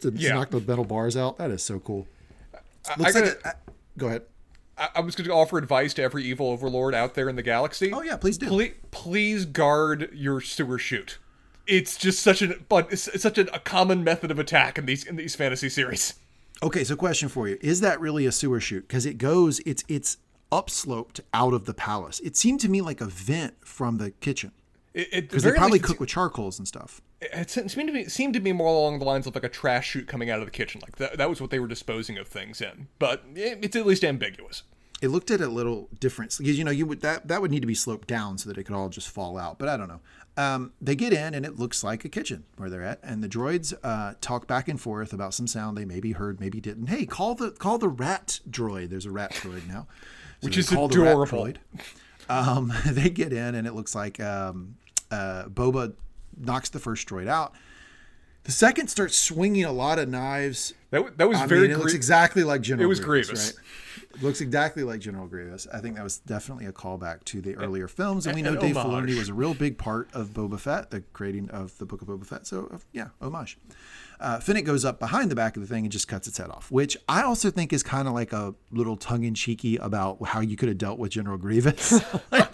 to yeah. knock the metal bars out. That is so cool. Looks I, I like a, go ahead. I was going to offer advice to every evil overlord out there in the galaxy. Oh yeah, please do. Please, please guard your sewer chute. It's just such an but it's, such a, a common method of attack in these in these fantasy series. Okay, so question for you: Is that really a sewer chute? Because it goes, it's it's upsloped out of the palace. It seemed to me like a vent from the kitchen. Because they probably cook with charcoals and stuff. It seemed to me seemed to be more along the lines of like a trash chute coming out of the kitchen. Like that, that was what they were disposing of things in. But it's at least ambiguous. It looked at a little different because you know you would that that would need to be sloped down so that it could all just fall out. But I don't know. Um, they get in and it looks like a kitchen where they're at, and the droids uh, talk back and forth about some sound they maybe heard, maybe didn't. Hey, call the call the rat droid. There's a rat droid now, so which is adorable. Um, (laughs) they get in and it looks like um, uh, Boba knocks the first droid out. The second starts swinging a lot of knives. That, that was I very. Mean, it looks exactly like General. It was Grievous, Grievous. right? looks exactly like General Grievous. I think that was definitely a callback to the earlier films, and we know An Dave homage. Filoni was a real big part of Boba Fett, the creating of the Book of Boba Fett. So uh, yeah, homage. Uh, Fennec goes up behind the back of the thing and just cuts its head off, which I also think is kind of like a little tongue in cheeky about how you could have dealt with General Grievous. (laughs) like,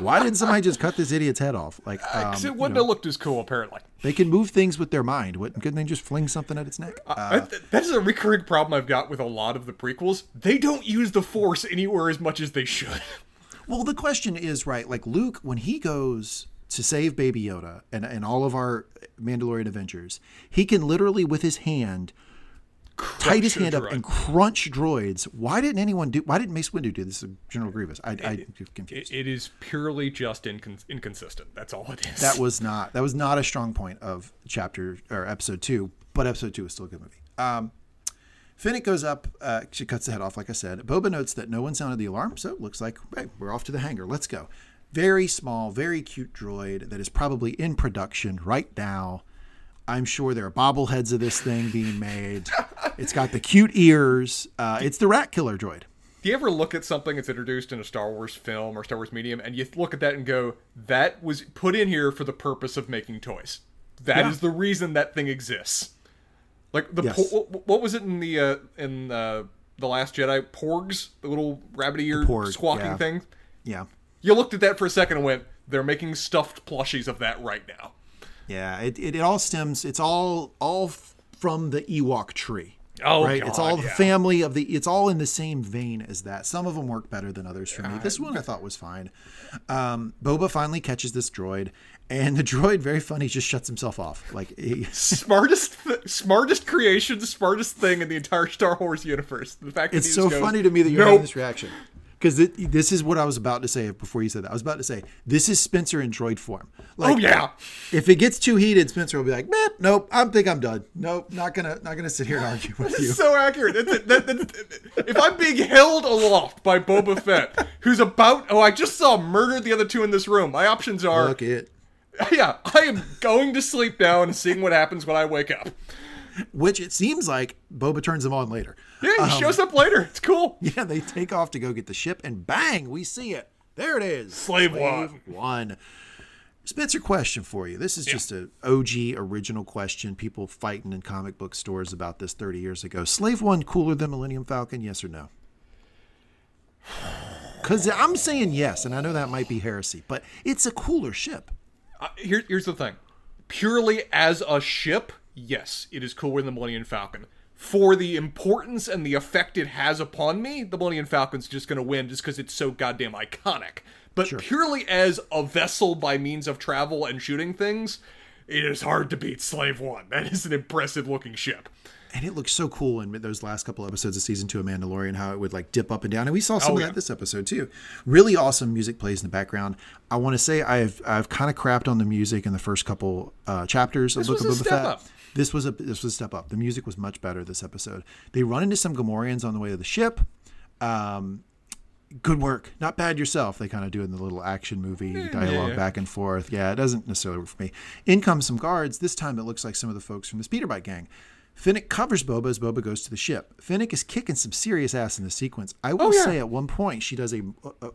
why didn't somebody just cut this idiot's head off? Like, um, Because it wouldn't know, have looked as cool, apparently. they can move things with their mind. What, couldn't they just fling something at its neck? Uh, th- that is a recurring problem I've got with a lot of the prequels. They don't use the Force anywhere as much as they should. (laughs) Well, the question is right. Like Luke, when he goes to save Baby Yoda and and all of our Mandalorian adventures, he can literally with his hand tight his hand up and crunch droids. Why didn't anyone do? Why didn't Mace Windu do this? General Grievous. I, I confused. It, it is purely just incon- inconsistent. That's all it is. that was (laughs) not that was not a strong point of chapter or episode two, but episode two is still a good movie. Um, Fennec goes up. Uh, she cuts the head off, like I said. Boba notes that no one sounded the alarm, so it looks like hey, we're off to the hangar. Let's go. Very small, very cute droid that is probably in production right now. I'm sure there are bobbleheads of this thing being made. It's got the cute ears. Uh, it's the rat killer droid. Do you ever look at something that's introduced in a Star Wars film or Star Wars medium, and you look at that and go, "That was put in here for the purpose of making toys. That is Yeah. the reason that thing exists." Like the Yes. po- what, what was it in the uh, in uh, the Last Jedi? Porgs, the little rabbit ear porg, squawking yeah. thing. Yeah. You looked at that for a second and went, "They're making stuffed plushies of that right now." Yeah, it, it, it all stems. It's all all from the Ewok tree. Oh, right. it's all the yeah. family of the. It's all in the same vein as that. Some of them work better than others for me. This one I thought was fine. Um, Boba finally catches this droid, and the (laughs) droid, very funny, just shuts himself off. Like he, (laughs) smartest smartest creation, smartest thing in the entire Star Wars universe. The fact that it's he so goes, funny to me that you're nope. having this reaction. Because this is what I was about to say before you said that. I was about to say this is Spencer in droid form. Oh, like, Oh yeah. If it gets too heated, Spencer will be like, "Meh, "Nope, I think I'm done. Nope, not gonna, not gonna sit here and argue with you." So accurate. It's, that, that, if I'm being held aloft by Boba Fett, who's about, oh, I just saw murder the other two in this room. My options are, Look it. (laughs) yeah, I am going to sleep now and seeing what happens when I wake up. Which it seems like Boba turns them on later. Yeah, he shows up later. It's cool. (laughs) Yeah, they take off to go get the ship, and bang, we see it. There it is. Slave one. one. Spencer, question for you. This is just a OG original question. People fighting in comic book stores about this 30 years ago. Slave One cooler than Millennium Falcon? Yes or no? (sighs) Because I'm saying yes, and I know that might be heresy, but it's a cooler ship. Uh, here, here's the thing. Purely as a ship, yes, it is cooler than the Millennium Falcon. For the importance and the effect it has upon me, the Millennium Falcon's just going to win just because it's so goddamn iconic. But purely as a vessel by means of travel and shooting things, it is hard to beat Slave One. That is an impressive looking ship. And it looks so cool in those last couple episodes of season two of Mandalorian, how it would like dip up and down. And we saw some Oh, of yeah. that this episode too. Really awesome music plays in the background. I want to say I've I've kind of crapped on the music in the first couple uh, chapters of Book of Boba step Fett. up. This was a this was a step up. The music was much better this episode. They run into some Gamorreans on the way to the ship. Um, good work. Not bad yourself. They kind of do it in the little action movie dialogue yeah. back and forth. Yeah, it doesn't necessarily work for me. In comes some guards. This time it looks like some of the folks from the Speederbike gang. Fennec covers Boba as Boba goes to the ship. Fennec is kicking some serious ass in the sequence. I will Oh, yeah. say at one point she does a. Uh, uh,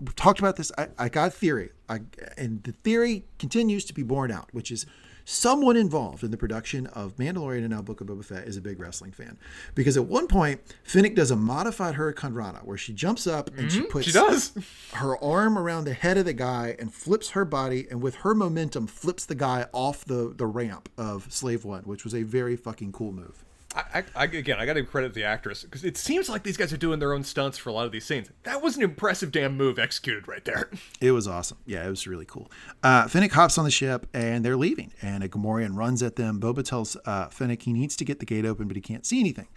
we talked about this. I, I got a theory, I, and the theory continues to be borne out, which is someone involved in the production of Mandalorian and now Book of Boba Fett is a big wrestling fan. Because at one point, Fennec does a modified Hurricanrana where she jumps up and she mm-hmm. puts She does. (laughs) her arm around the head of the guy and flips her body, and with her momentum, flips the guy off the, the ramp of Slave One, which was a very fucking cool move. I, I, again, I got to credit the actress because it seems like these guys are doing their own stunts for a lot of these scenes. That was an impressive damn move executed right there. (laughs) It was awesome. Yeah, it was really cool. Uh, Fennec hops on the ship and they're leaving, and a Gamorrean runs at them. Boba tells uh, Fennec he needs to get the gate open, but he can't see anything.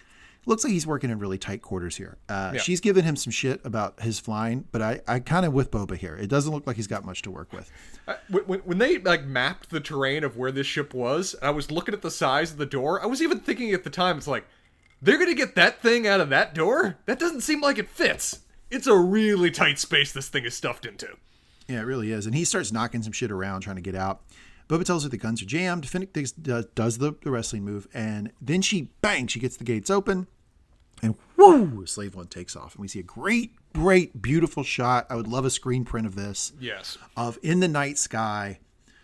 Looks like he's working in really tight quarters here. Uh, Yeah. She's giving him some shit about his flying, but I, I kind of with Boba here. It doesn't look like he's got much to work with. I- When, when- they like mapped the terrain of where this ship was, and I was looking at the size of the door. I was even thinking at the time, it's like they're gonna get that thing out of that door. That doesn't seem like it fits. It's a really tight space this thing is stuffed into. Yeah, it really is. And he starts knocking some shit around trying to get out. Boba tells her the guns are jammed. Fennec does, the wrestling move, and then she bang, she gets the gates open. And whoo, Slave One takes off, and we see a great, great, beautiful shot. I would love a screen print of this Yes. of in the night sky,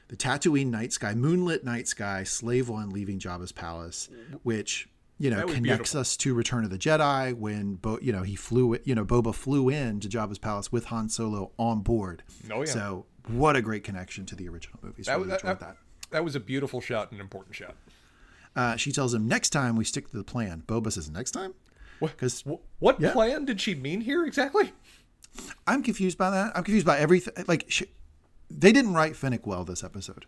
the Tatooine night sky, moonlit night sky, Slave One leaving Jabba's palace, which you know connects beautiful. us to Return of the Jedi when Bo, you know he flew, you know Boba flew in to Jabba's palace with Han Solo on board. Oh, yeah. So what a great connection to the original movies. That, really that, that. that was a beautiful shot and an important shot. Uh, she tells him next time we stick to the plan. Boba says next time. What, 'Cause- wh- what yeah. plan did she mean here exactly? I'm confused by that. I'm confused by everything. Like, sh- they didn't write Fennec well this episode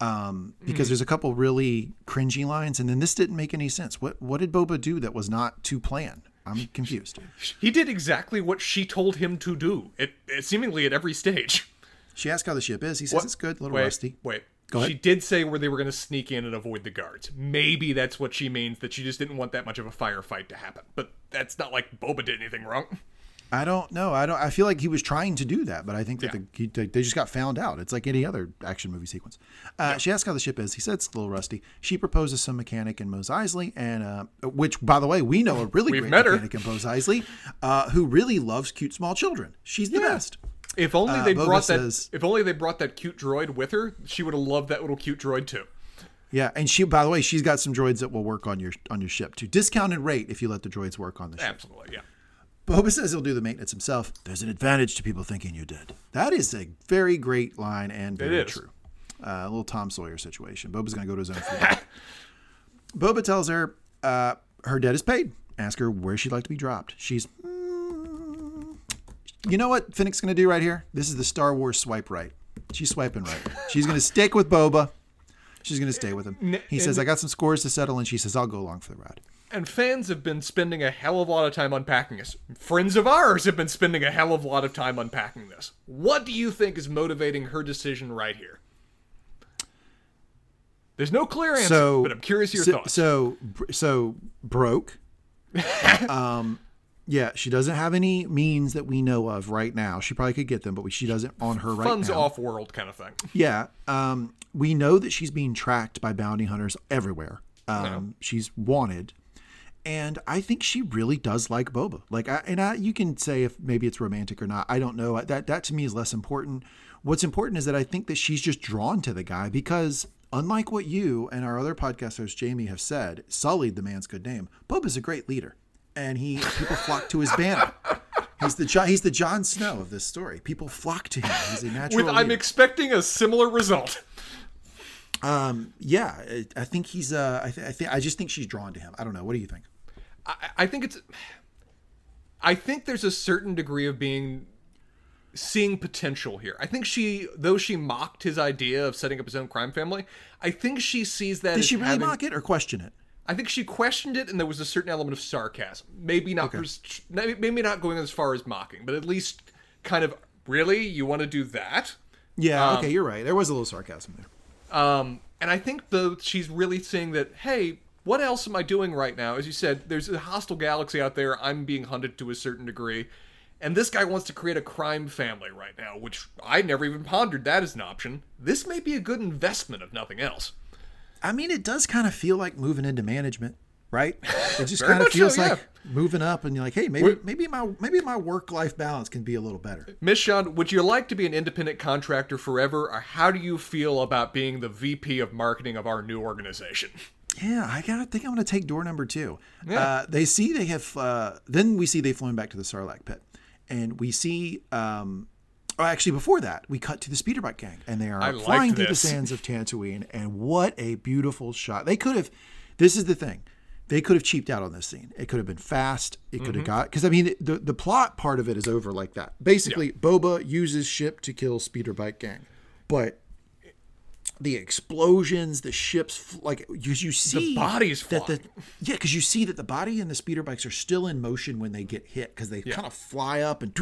um, because there's a couple really cringy lines, and then this didn't make any sense. What What did Boba do that was not to plan? I'm confused. (laughs) He did exactly what she told him to do, it, it seemingly at every stage. She asked how the ship is. He says What- it's good, a little wait, rusty. Wait. She did say where they were going to sneak in and avoid the guards. Maybe that's what she means, that she just didn't want that much of a firefight to happen. But that's not like Boba did anything wrong. I don't know. I don't. I feel like he was trying to do that, but I think that Yeah. the, he, they just got found out. It's like any other action movie sequence. Uh, She asks how the ship is. He said it's a little rusty. She proposes some mechanic in Mos Eisley, and uh, which, by the way, we know a really great met her. mechanic in Mos Eisley, uh, who really loves cute small children. She's the best. If only Uh, they brought says- that if only they brought that cute droid with her, she would have loved that little cute droid too. Yeah, and she, by the way, she's got some droids that will work on your on your ship too. Discounted rate if you let the droids work on the ship. Absolutely, yeah. Boba says he'll do the maintenance himself. There's an advantage to people thinking you're dead. That is a very great line and very true. Uh, a little Tom Sawyer situation. Boba's going to go to his own funeral. (laughs) Boba tells her uh, her debt is paid. Ask her where she'd like to be dropped. She's. You know what Fennec's going to do right here? This is the Star Wars swipe right. She's swiping right. She's going to stick with Boba. She's going to stay with him. He says, I got some scores to settle. And she says, I'll go along for the ride. And fans have been spending a hell of a lot of time unpacking this. Friends of ours have been spending a hell of a lot of time unpacking this. What do you think is motivating her decision right here? There's no clear answer, so but I'm curious your so, thoughts. So so broke. (laughs) um, yeah, she doesn't have any means that we know of right now. She probably could get them, but she doesn't on her right Funds now. off world kind of thing. Yeah, um, we know that she's being tracked by bounty hunters everywhere. Um, She's wanted, and I think she really does like Boba. Like, I, and I, you can say if maybe it's romantic or not. I don't know. That that to me is less important. What's important is that I think that she's just drawn to the guy because, unlike what you and our other podcast host Jamie have said, sullied the man's good name. Boba's a great leader, and he people flock to his banner. He's the Jo- he's the Jon Snow of this story. People flock to him. He's a natural. With I'm expecting a similar result. Um, yeah, I, I think he's. Uh, I, th- I think I just think she's drawn to him. I don't know. What do you think? I, I think it's. I think there's a certain degree of being seeing potential here. I think she, though she mocked his idea of setting up his own crime family, I think she sees that. Did she really having, mock it or question it? I think she questioned it, and there was a certain element of sarcasm. Maybe not. pers- maybe not going as far as mocking, but at least kind of. Really, you want to do that? Yeah. okay, you're right. There was a little sarcasm there. Um, and I think though she's really saying that, hey, what else am I doing right now? As you said, there's a hostile galaxy out there. I'm being hunted to a certain degree. And this guy wants to create a crime family right now, which I never even pondered that as an option. This may be a good investment, if nothing else. I mean, it does kind of feel like moving into management, right? It just (laughs) kind of much so, feels yeah. like moving up, and you're like, hey, maybe maybe my maybe my work life balance can be a little better. Miss Shand, would you like to be an independent contractor forever, or how do you feel about being the VP of marketing of our new organization? Yeah, I gotta think I'm gonna take door number two. Yeah. Uh, they see they have. Uh, then we see they've flown back to the Sarlacc pit, and we see. Um, oh, actually, before that, we cut to the speeder bike gang, and they are I flying through the sands of Tatooine. And what a beautiful shot! They could have. This is the thing. They could have cheaped out on this scene. It could have been fast. It could have mm-hmm. got because I mean the the plot part of it is over like that. Basically, Boba uses ship to kill speeder bike gang, but the explosions, the ships, like you, you see bodies that the yeah, because you see that the body and the speeder bikes are still in motion when they get hit because they kind of fly up and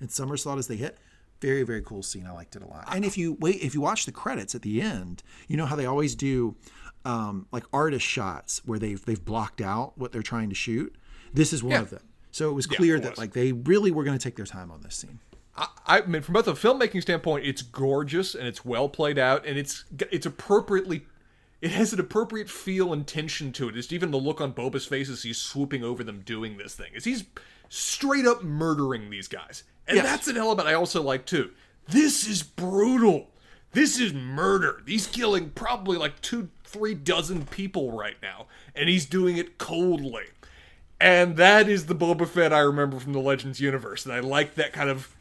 and somersault as they hit. Very very cool scene. I liked it a lot. And if you wait, if you watch the credits at the end, you know how they always do um, like artist shots where they've they've blocked out what they're trying to shoot. This is one Yeah. of them. So it was clear it that was. like they really were going to take their time on this scene. I, I mean, from both a filmmaking standpoint, it's gorgeous and it's well played out, and it's it's appropriately, it has an appropriate feel and tension to it. Just even the look on Boba's face as he's swooping over them doing this thing. Is he's straight up murdering these guys. And Yes. that's an element I also like too. This is brutal. This is murder. He's killing probably like two, three dozen people right now, and he's doing it coldly. And that is the Boba Fett I remember from the Legends universe, and I like that kind of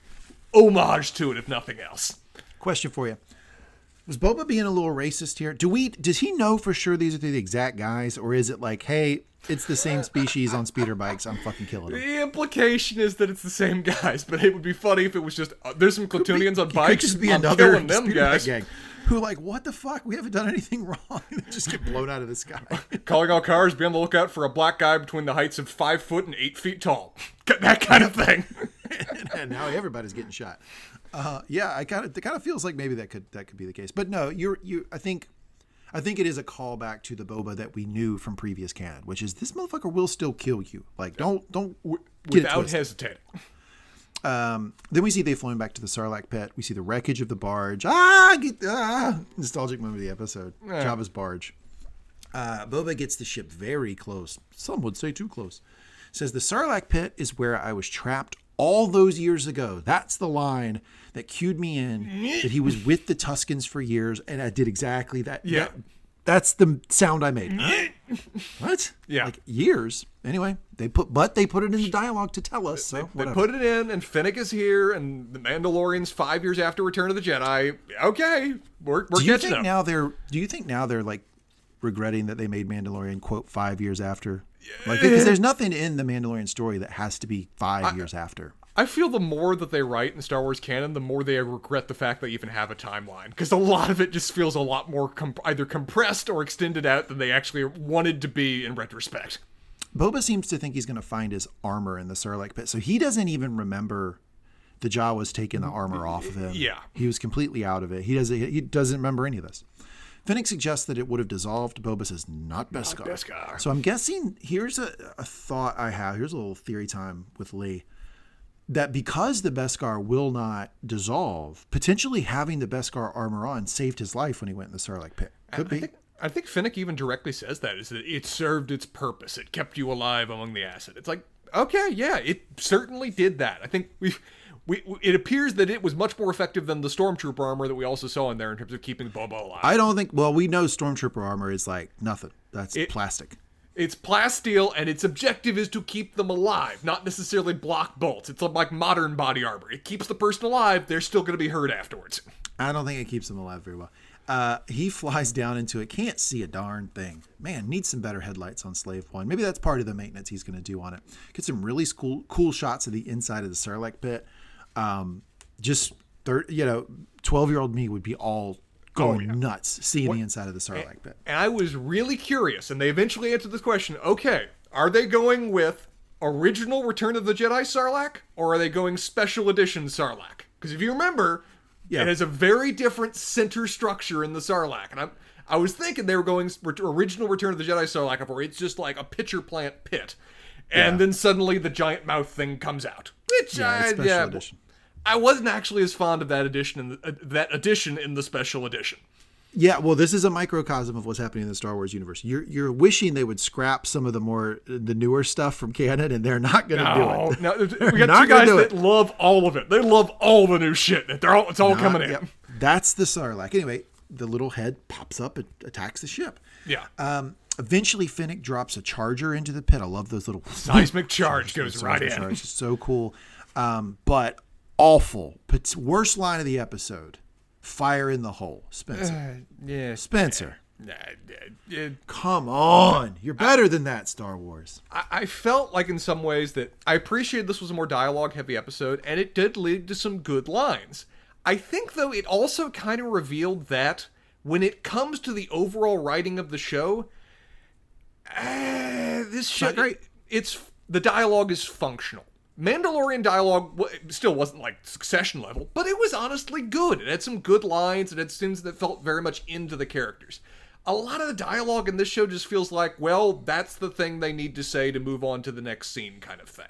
homage to it, if nothing else. Question for you. Was Boba being a little racist here? Do we does he know for sure these are the exact guys, or is it like, hey, it's the same species on speeder bikes, I'm fucking killing them? The implication is that it's the same guys, but it would be funny if it was just uh, there's some Klatooinians on bikes. could just be I'm another killing them guys. gang who like, what the fuck? We haven't done anything wrong. (laughs) just get blown out of the sky. (laughs) Calling all cars, be on the lookout for a black guy between the heights of five foot and eight feet tall. (laughs) That kind of thing. and now everybody's getting shot. Uh, yeah, I kind of it kind of feels like maybe that could that could be the case. But no, you're you. I think I think it is a callback to the Boba that we knew from previous canon, which is this motherfucker will still kill you. Like don't don't get Without hesitating. Um, then we see they flown back to the Sarlacc pit. We see the wreckage of the barge. Ah, get, ah nostalgic moment of the episode. Jabba's barge. Uh, Boba gets the ship very close. Some would say too close. Says the Sarlacc pit is where I was trapped all those years ago. That's the line that cued me in mm-hmm. that he was with the Tuskens for years, and I did exactly that. Yeah. That- that's the sound I made. Mm-hmm. what? Yeah. Like years. Anyway, they put but they put it in the dialogue to tell us. So They whatever. put it in, and Fennec is here, and the Mandalorian's five years after Return of the Jedi. Okay, we're, we're Do you think up. now they're? Do you think now they're like regretting that they made Mandalorian quote five years after? Like because there's nothing in the Mandalorian story that has to be five years after. I feel the more that they write in Star Wars canon, the more they regret the fact they even have a timeline. Because a lot of it just feels a lot more comp- either compressed or extended out than they actually wanted to be in retrospect. Boba seems to think he's going to find his armor in the Sarlacc pit, so he doesn't even remember the Jawas taking the armor off of him. Yeah. he was completely out of it. He doesn't. He doesn't remember any of this. Fennec suggests that it would have dissolved. Boba says, "Not Beskar." Beskar. So I'm guessing. Here's a, a thought I have. Here's a little theory time with Lee. That because the Beskar will not dissolve, potentially having the Beskar armor on saved his life when he went in the Sarlacc pit. Could I be. think, I think Fennec even directly says that is that it served its purpose. It kept you alive among the acid. It's like, okay, yeah, it certainly did that. I think we, we, it appears that it was much more effective than the stormtrooper armor that we also saw in there in terms of keeping Boba alive. I don't think. Well, we know Stormtrooper armor is like nothing. That's It- plastic. It's plasteel, and its objective is to keep them alive, not necessarily block bolts. It's like modern body armor. It keeps the person alive. They're still going to be hurt afterwards. I don't think it keeps them alive very well. Uh, he (laughs) flies down into it, can't see a darn thing. Man, needs some better headlights on Slave One. Maybe that's part of the maintenance he's going to do on it. Get some really cool, cool shots of the inside of the Sarlacc pit. Um, just, thir- you know, twelve-year-old me would be all going nuts seeing the inside of the Sarlacc pit. And I was really curious, and they eventually answered this question. Okay, are they going with original Return of the Jedi Sarlacc, or are they going special edition Sarlacc? Because if you remember, Yeah. it has a very different center structure in the Sarlacc, and I, I was thinking they were going original Return of the Jedi Sarlacc, where it's just like a pitcher plant pit, and then suddenly the giant mouth thing comes out. Which Yeah, I, yeah, edition. I wasn't actually as fond of that edition in the, uh, that edition in the special edition. Yeah, well, this is a microcosm of what's happening in the Star Wars universe. You're you're wishing they would scrap some of the more the newer stuff from canon, and they're not going to do No, it. no, we (laughs) got Not two guys that love all of it. They love all the new shit. They're all, it's all coming in. Yep. That's the Sarlacc. Anyway, the little head pops up and attacks the ship. Yeah. Um, eventually, Fennec drops a charger into the pit. I love those little Seismic charge goes right in. charge. It's so cool. Um, but awful. Worst line of the episode: fire in the hole. Spencer. Yeah. Spencer. Yeah, it- Come on, you're better than that, Star Wars. I, I felt like in some ways that I appreciated this was a more dialogue heavy episode, and it did lead to some good lines. I think though it also kind of revealed that when it comes to the overall writing of the show, eh, this show great. it's the dialogue is functional. Mandalorian dialogue still wasn't like Succession level, but it was honestly good. It had some good lines, it had scenes that felt very much into the characters. A lot of the dialogue in this show just feels like, well, that's the thing they need to say to move on to the next scene, kind of thing.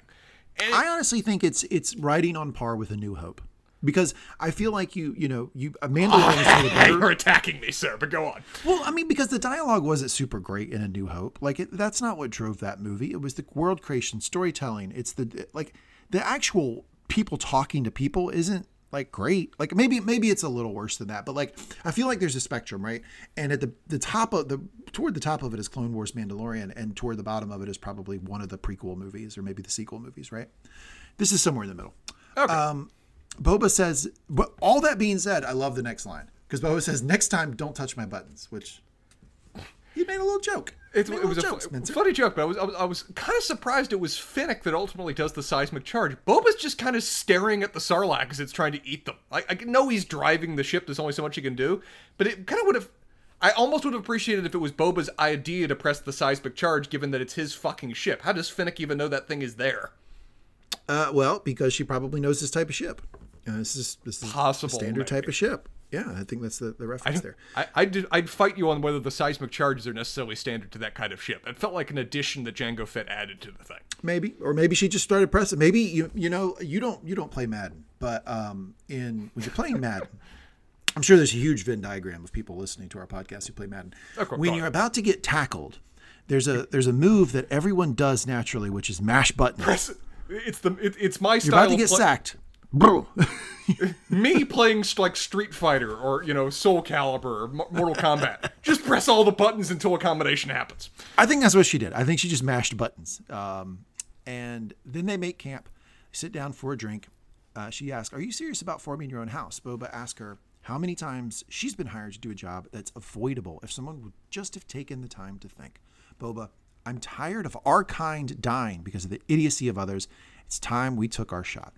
And I honestly think it's it's writing on par with A New Hope. Because I feel like you, you know, you a Mandalorian is totally (laughs) better. You're attacking me, sir, but go on. Well, I mean, because the dialogue wasn't super great in A New Hope. Like, it, that's not what drove that movie. It was the world creation, storytelling. It's the like the actual people talking to people isn't like great. Like maybe maybe it's a little worse than that, but like I feel like there's a spectrum, right? And at the the top of the toward the top of it is Clone Wars Mandalorian, and toward the bottom of it is probably one of the prequel movies or maybe the sequel movies, right? This is somewhere in the middle. Okay. Um, Boba says, but all that being said, I love the next line because Boba says, "Next time, don't touch my buttons," which he made a little joke. It, it was a fu- funny joke, but I was, I was I was kind of surprised it was Fennec that ultimately does the seismic charge. Boba's just kind of staring at the Sarlacc as it's trying to eat them. I, I know he's driving the ship. There's only so much he can do, but it kind of would have. I almost would have appreciated if it was Boba's idea to press the seismic charge, given that it's his fucking ship. How does Fennec even know that thing is there? Uh, well, because she probably knows this type of ship. Uh, this is this is Possible, a standard type of ship. Yeah, I think that's the, the reference there. I, I did, I'd fight you on whether the seismic charges are necessarily standard to that kind of ship. It felt like an addition that Jango Fett added to the thing. Maybe, or maybe she just started pressing. Maybe you you know you don't you don't play Madden, but um, in when you're playing Madden, I'm sure there's a huge Venn diagram of people listening to our podcast who play Madden. Course, when you're about to get tackled, there's a there's a move that everyone does naturally, which is mash button. Press- it. It's the it, it's my style. You're about to get play- sacked, bro. (laughs) me playing like Street Fighter or you know Soul Calibur or Mortal Kombat. (laughs) Just press all the buttons until a combination happens. I think that's what she did. I think she just mashed buttons. Um, and then they make camp, sit down for a drink. Uh, she asks, Are you serious about forming your own house? Boba asks her how many times she's been hired to do a job that's avoidable if someone would just have taken the time to think. Boba, I'm tired of our kind dying because of the idiocy of others. It's time we took our shot.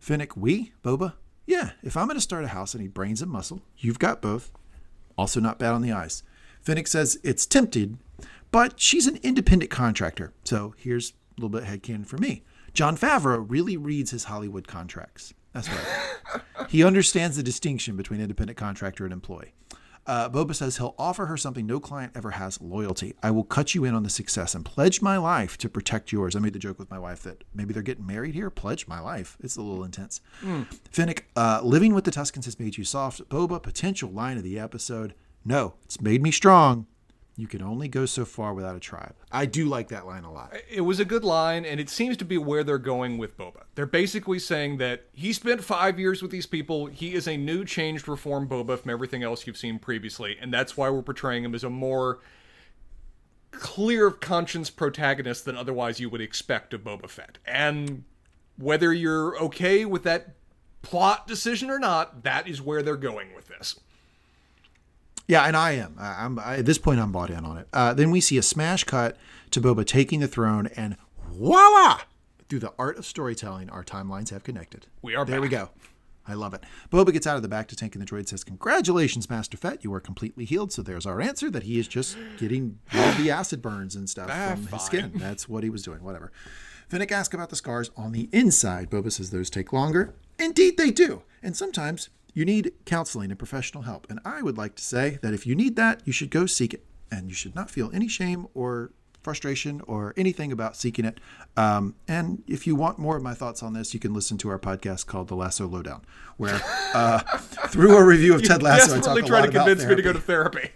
Fennec, we? Boba? Yeah, if I'm going to start a house and need brains and muscle, you've got both. Also, not bad on the eyes. Fennec says it's tempted, but she's an independent contractor. So here's a little bit headcanon for me. Jon Favreau really reads his Hollywood contracts. That's right. (laughs) he understands the distinction between independent contractor and employee. Uh, Boba says he'll offer her something no client ever has loyalty. I will cut you in on the success and pledge my life to protect yours. I made the joke with my wife that maybe they're getting married here. Pledge my life. It's a little intense. Fennec, uh, living with the Tuskens has made you soft. Boba, potential line of the episode. No, it's made me strong. You can only go so far without a tribe. I do like that line a lot. It was a good line, and it seems to be where they're going with Boba. They're basically saying that he spent five years with these people. He is a new, changed, reformed Boba from everything else you've seen previously, and that's why we're portraying him as a more clear of conscience protagonist than otherwise you would expect of Boba Fett. And whether you're okay with that plot decision or not, that is where they're going with this. Yeah, and I am. I, I'm I, at this point. I'm bought in on it. Uh, then we see a smash cut to Boba taking the throne, and voila! Through the art of storytelling, our timelines have connected. We are there. We go. I love it. Boba gets out of the bacta tank, and the droid says, "Congratulations, Master Fett. You are completely healed." So there's our answer that he is just getting all the acid burns and stuff Ah, from fine. his skin. That's what he was doing. Whatever. Fennec asks about the scars on the inside. Boba says those take longer. Indeed, they do. And sometimes you need counseling and professional help. And I would like to say that if you need that, you should go seek it. And you should not feel any shame or frustration or anything about seeking it. Um, and if you want more of my thoughts on this, you can listen to our podcast called The Lasso Lowdown, where uh, (laughs) through a review of Ted Lasso, I talk a trying lot to about convince me to go to therapy.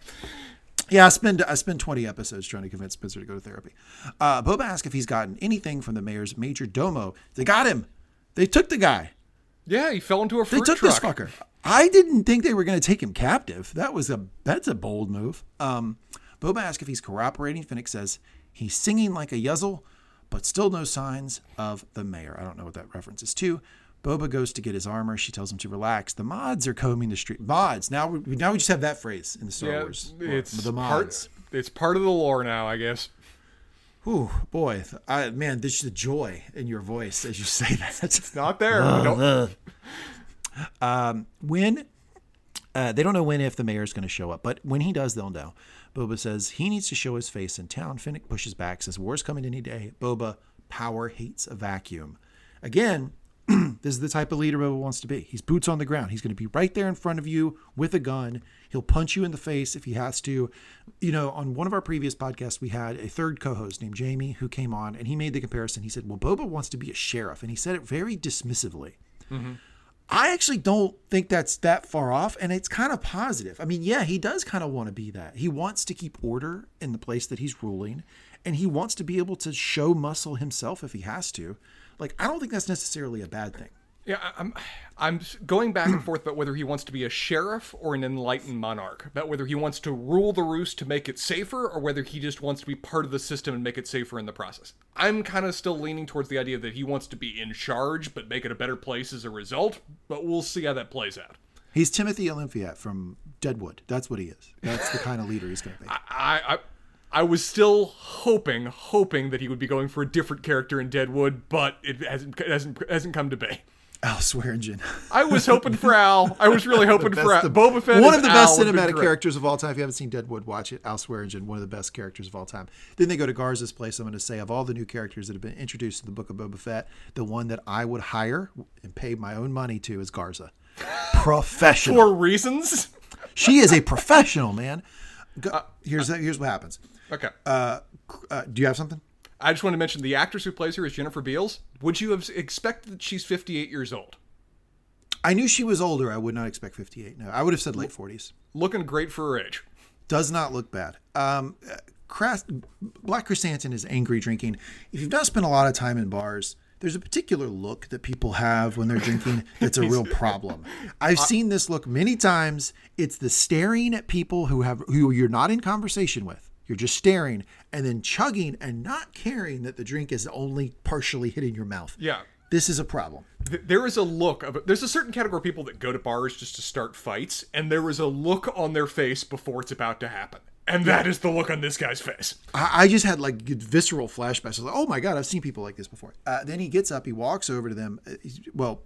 Yeah, I spend I spend twenty episodes trying to convince Spencer to go to therapy. Uh, Boba asks if he's gotten anything from the mayor's major domo. They got him. They took the guy. Yeah, he fell into a They took truck. this fucker. I didn't think they were going to take him captive. That was a that's a bold move. Um, Boba asks if he's cooperating. Fennec says he's singing like a yuzzle, but still no signs of the mayor. I don't know what that reference is to. Boba goes to get his armor. She tells him to relax. The mods are combing the street. Mods. Now we now we just have that phrase in the Star Yeah, Wars. it's the part. mods. It's part of the lore now, I guess. Ooh, boy, I, man, there's the joy in your voice as you say (laughs) that. It's not there. but uh, don't- uh. Um, when uh, they don't know when if the mayor's going to show up, but when he does, they'll know. Boba says he needs to show his face in town. Fennec pushes back, says war's coming any day. Boba, power hates a vacuum. Again, (clears throat) this is the type of leader Boba wants to be. He's boots on the ground. He's going to be right there in front of you with a gun. He'll punch you in the face if he has to. You know, on one of our previous podcasts, we had a third co-host named Jamie who came on, and he made the comparison. He said, "Well, Boba wants to be a sheriff," and he said it very dismissively. Mm-hmm. I actually don't think that's that far off, and it's kind of positive. I mean, yeah, he does kind of want to be that. He wants to keep order in the place that he's ruling, and he wants to be able to show muscle himself if he has to. Like, I don't think that's necessarily a bad thing. Yeah, I'm I'm going back and forth about whether he wants to be a sheriff or an enlightened monarch, about whether he wants to rule the roost to make it safer, or whether he just wants to be part of the system and make it safer in the process. I'm kind of still leaning towards the idea that he wants to be in charge, but make it a better place as a result. But we'll see how that plays out. He's Timothy Olyphant from Deadwood. That's what he is. That's the kind of leader he's going to be. I, I I was still hoping, hoping that he would be going for a different character in Deadwood, but it hasn't hasn't hasn't come to be. Al Swearingen. I was hoping for Al. I was really (laughs) hoping for Al. the- Boba Fett. One of the best been cinematic characters of all time. If you haven't seen Deadwood, watch it. Al Swearingen, one of the best characters of all time. Then they go to Garsa's place. I'm going to say of all the new characters that have been introduced in the Book of Boba Fett, the one that I would hire and pay my own money to is Garsa. (laughs) Professional. for reasons. she is a professional, man. Go, uh, here's here's what happens. Okay. Uh, uh, do you have something? I just want to mention the actress who plays her is Jennifer Beals. Would you have expected that she's 58 years old? I knew she was older. I would not expect 58. No, I would have said late 40s. Looking great for her age. does not look bad. Um, uh, Cras- Black Chrysanthemum is angry drinking. If you've not spent a lot of time in bars, there's a particular look that people have when they're drinking (laughs) that's a real problem. I've seen this look many times. It's the staring at people who have who you're not in conversation with. You're just staring and then chugging and not caring that the drink is only partially hitting your mouth. Yeah. This is a problem. There is a look of there's a certain category of people that go to bars just to start fights, and there is a look on their face before it's about to happen. And that is the look on this guy's face. I, I just had like visceral flashbacks. I was like, oh my God, I've seen people like this before. Uh, then he gets up, he walks over to them. Uh, well,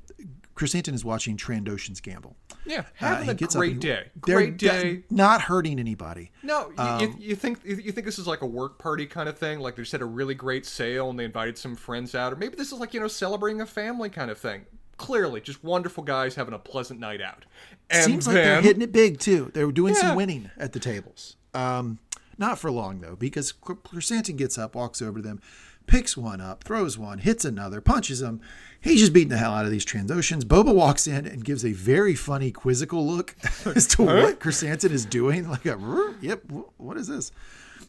Chrysanthemum is watching Trandoshans gamble. Yeah, Uh, having he a great he- day. Great day. not hurting anybody. No, you, Um, you, you think you think this is like a work party kind of thing? Like they just had a really great sale and they invited some friends out, or maybe this is like you know celebrating a family kind of thing. Clearly, just wonderful guys having a pleasant night out. And Seems like they're hitting it big too. They're doing Yeah. some winning at the tables. Um, not for long though, because Chr- Chrysanthemum gets up, walks over to them, picks one up, throws one, hits another, punches him. He's just beating the hell out of these Trandoshans. Boba walks in and gives a very funny quizzical look (laughs) as to what Chrysanthemum is doing. Like a, yep, what is this?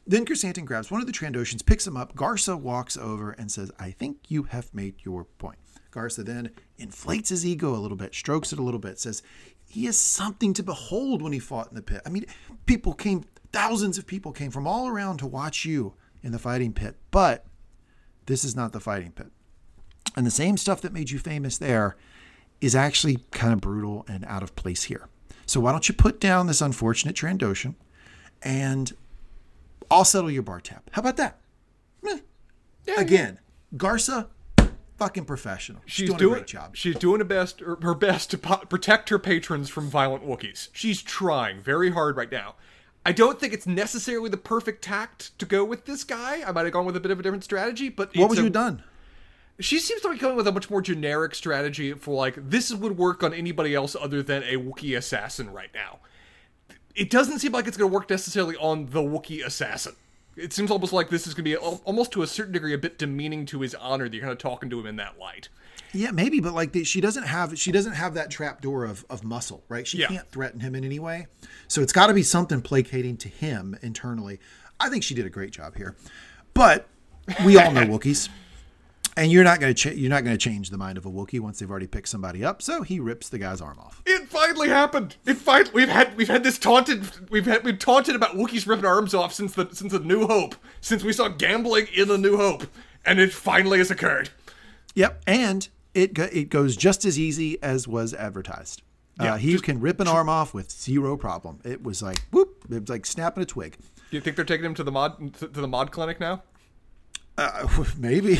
Then Chrysanthemum grabs one of the Trandoshans, picks him up. Garsa walks over and says, I think you have made your point. Garsa then inflates his ego a little bit, strokes it a little bit, says, he is something to behold when he fought in the pit. I mean, people came, thousands of people came from all around to watch you in the fighting pit, but this is not the fighting pit. And the same stuff that made you famous there is actually kind of brutal and out of place here. So why don't you put down this unfortunate Trandoshan and I'll settle your bar tab. How about that? Meh. Again, Garsa, fucking professional. She's, she's doing, doing a great job. She's doing her best, her her best to po- protect her patrons from violent Wookiees. She's trying very hard right now. I don't think it's necessarily the perfect tact to go with this guy. I might have gone with a bit of a different strategy, but What would a- you have done? She seems to be going with a much more generic strategy for like this would work on anybody else other than a Wookiee assassin right now. It doesn't seem like it's going to work necessarily on the Wookiee assassin. It seems almost like this is going to be almost to a certain degree a bit demeaning to his honor that you're kind of talking to him in that light. Yeah, maybe, but like the, she doesn't have she doesn't have that trap door of, of muscle, right? She Yeah. can't threaten him in any way. So it's got to be something placating to him internally. I think she did a great job here, but we all know (laughs) Wookiees, and you're not going to ch- you're not going to change the mind of a Wookiee once they've already picked somebody up. So he rips the guy's arm off. It finally happened. It finally we've had we've had this taunted we've had we've taunted about Wookiees ripping arms off since the since the New Hope since we saw gambling in the New Hope, and it finally has occurred. Yep, and it it goes just as easy as was advertised. Yeah, uh, he just- can rip an arm off with zero problem. It was like whoop, it was like snapping a twig. Do you think they're taking him to the mod to, the mod clinic now? Uh, (laughs) maybe, (laughs)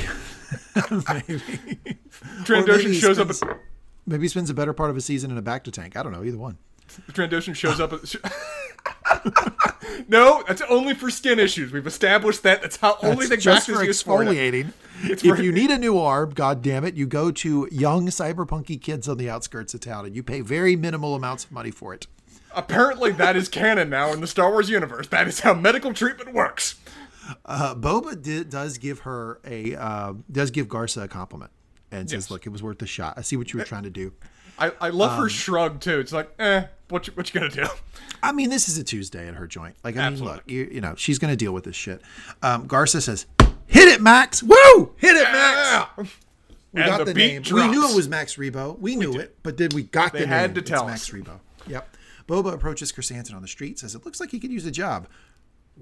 maybe. Trandoshan maybe he up. spends- Maybe spends a better part of a season in a bacta tank. I don't know either one. Trandoshan shows up. (laughs) (laughs) No, that's only for skin issues. We've established that. That's how only That's thing just for for. exfoliating. It's if for- you need a new arm, god damn it, you go to young cyberpunky kids on the outskirts of town and you pay very minimal amounts of money for it. Apparently, that is canon now in the Star Wars universe. That is how medical treatment works. Uh, Boba did, does give her a uh, does give Garsa a compliment and says, Yes. "Look, it was worth a shot. I see what you were trying to do." I, I love Um, her shrug too. It's like, eh, what you, what you gonna do? (laughs) I mean, this is a Tuesday at her joint. Like, I mean, Absolutely. look, you, you know, she's going to deal with this shit. Um, Garsa says, "Hit it, Max! Woo! Hit it, Max!" We And got the the, name. drops. We knew it was Max Rebo. We knew it, but then we got They the had name. to tell it's Max us. Rebo. Yep. Boba approaches Chrysanthemum on the street, says, "It looks like he could use a job."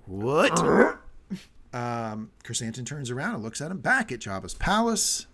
What? (clears throat) um, Chrysanthemum turns around and looks at him back at Jabba's palace.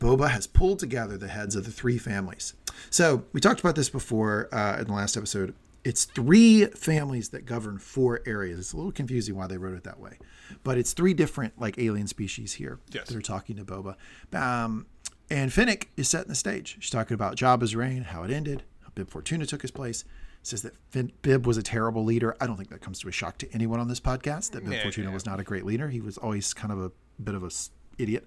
Boba has pulled together the heads of the three families. So we talked about this before uh, in the last episode. It's three families that govern four areas. It's a little confusing why they wrote it that way, but it's three different like alien species here Yes. that are talking to Boba. Um, and Fennec is setting the stage. She's talking about Jabba's reign, how it ended, how Bib Fortuna took his place. Says that Fin- Bib was a terrible leader. I don't think that comes to a shock to anyone on this podcast that Bib Yeah, Fortuna yeah. was not a great leader. He was always kind of a bit of a s- idiot.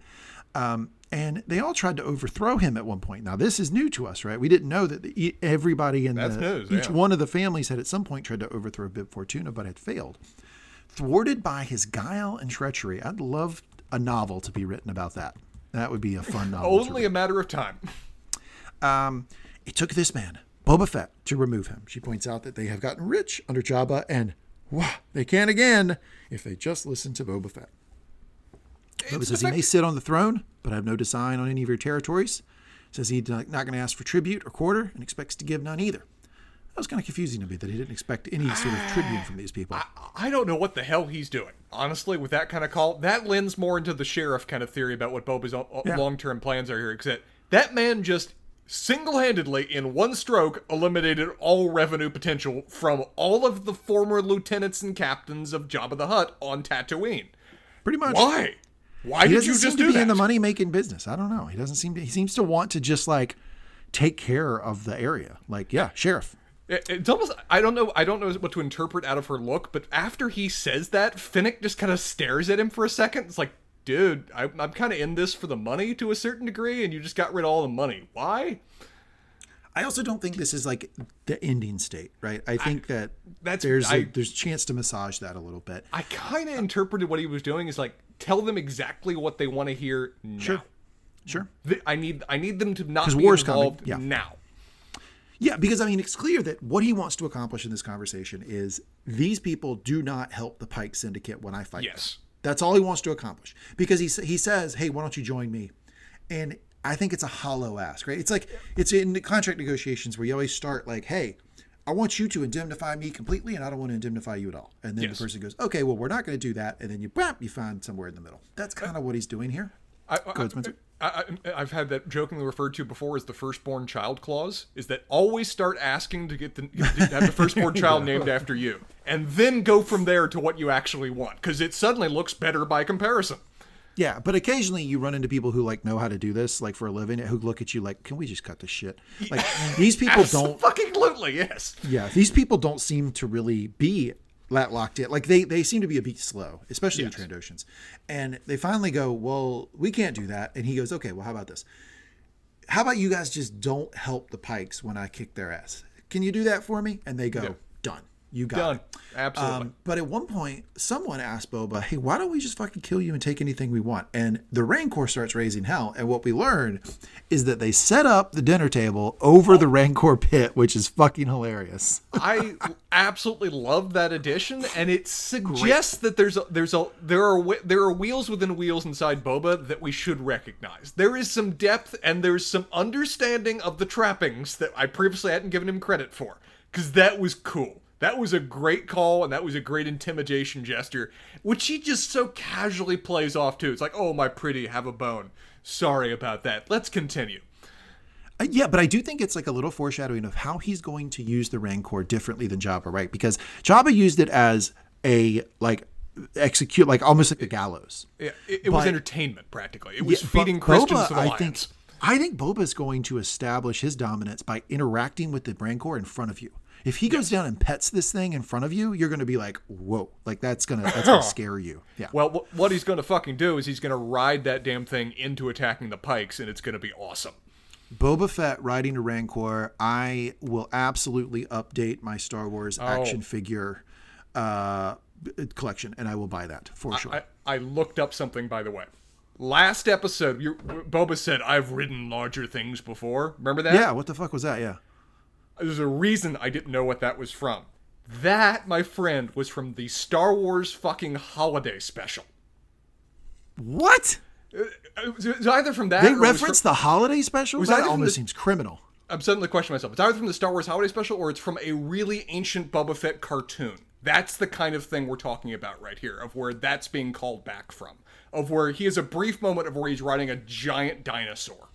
Um, and they all tried to overthrow him at one point. Now this is new to us, right? We didn't know that the, everybody in That's the news, each yeah. one of the families had at some point tried to overthrow Bib Fortuna, but had failed. Thwarted by his guile and treachery, I'd love a novel to be written about that. That would be a fun novel. Only a matter of time. um, it took this man, Boba Fett, to remove him. She points out that they have gotten rich under Jabba, and wow, they can again if they just listen to Boba Fett. Boba It's says he may sit on the throne, but I have no design on any of your territories. Says he's not going to ask for tribute or quarter, and expects to give none either. That was kind of confusing to me that he didn't expect any sort of tribute from these people. I don't know what the hell he's doing. Honestly, with that kind of call, that lends more into the sheriff kind of theory about what Boba's Yeah. long-term plans are here. Except that man just single-handedly, in one stroke, eliminated all revenue potential from all of the former lieutenants and captains of Jabba the Hutt on Tatooine. Pretty much. Why? Why He did doesn't you seem just to do be that? in the money making business. I don't know. He doesn't seem to. He seems to want to just like take care of the area. Like, yeah, sheriff. It- It's almost I don't know I don't know what to interpret out of her look, but after he says that, Fennec just kind of stares at him for a second. It's like, dude, I, I'm kind of in this for the money to a certain degree, and you just got rid of all the money. Why? I also don't think this is like the ending state, right? I think that that's- there's a I- there's a chance to massage that a little bit. I kind of interpreted what he was doing is like tell them exactly what they want to hear now. Sure. Sure. Th- I need I need them to not be war's coming, involved yeah. now. Yeah, because I mean, it's clear that what he wants to accomplish in this conversation is these people do not help the Pike Syndicate when I fight. them. Yes. That's all he wants to accomplish. Because he, he says, hey, why don't you join me? And I think it's a hollow ask, right? It's like, it's in the contract negotiations where you always start like, hey, I want you to indemnify me completely and I don't want to indemnify you at all. And then Yes. the person goes, okay, well, we're not going to do that. And then you, bam, you find somewhere in the middle. That's kind of what he's doing here. I, Go ahead, Spencer. I, I, I've had that jokingly referred to before as the firstborn child clause. Is that always start asking to get the (laughs) get the- have the firstborn (laughs) child named after you, and then go from there to what you actually want, because it suddenly looks better by comparison. Yeah, but occasionally you run into people who like know how to do this, like for a living, who look at you like, "Can we just cut this shit?" Like these people (laughs) don't. Fucking absolutely yes. Yeah, these people don't seem to really be that locked in. Like they they seem to be a bit slow, especially Yes. the Trandoshans. And they finally go, "Well, we can't do that." And he goes, "Okay, well, how about this? How about you guys just don't help the Pikes when I kick their ass? Can you do that for me?" And they go, "Done. You got Done. it." Absolutely. Um, but at one point, someone asked Boba, "Hey, why don't we just fucking kill you and take anything we want?" And the Rancor starts raising hell. And what we learn is that they set up the dinner table over the Rancor pit, which is fucking hilarious. I absolutely love that addition, and it suggests that there's a, there's a there are there are wheels within wheels inside Boba that we should recognize. There is some depth and there's some understanding of the trappings that I previously hadn't given him credit for, because that was cool. That was a great call, and that was a great intimidation gesture, which he just so casually plays off too. It's like, oh my pretty, have a bone. Sorry about that. Let's continue. Uh, yeah, but I do think it's like a little foreshadowing of how he's going to use the Rancor differently than Jabba, right? Because Jabba used it as a like execute, like almost like the gallows. Yeah, it, it was entertainment practically. It was Yeah, feeding but Christians Boba, to the I think I think Boba's going to establish his dominance by interacting with the Rancor in front of you. If he goes down and pets this thing in front of you, you're going to be like, "Whoa!" Like that's gonna that's (laughs) gonna scare you. Yeah. Well, wh- what he's going to fucking do is he's going to ride that damn thing into attacking the pikes, and it's going to be awesome. Boba Fett riding a Rancor. I will absolutely update my Star Wars Oh. action figure uh, collection, and I will buy that for sure. I, I looked up something, by the way. Last episode, you, Boba said, "I've ridden larger things before." Remember that? Yeah, what the fuck was that? Yeah. There's a reason I didn't know what that was from. That, my friend, was from the Star Wars fucking holiday special. What? It was, either from that. They or it was referenced from- the holiday special? was That almost the- seems criminal. I'm suddenly questioning myself. It's either from the Star Wars holiday special or it's from a really ancient Boba Fett cartoon. That's the kind of thing we're talking about right here, of where that's being called back from. Of where he has a brief moment of where he's riding a giant dinosaur.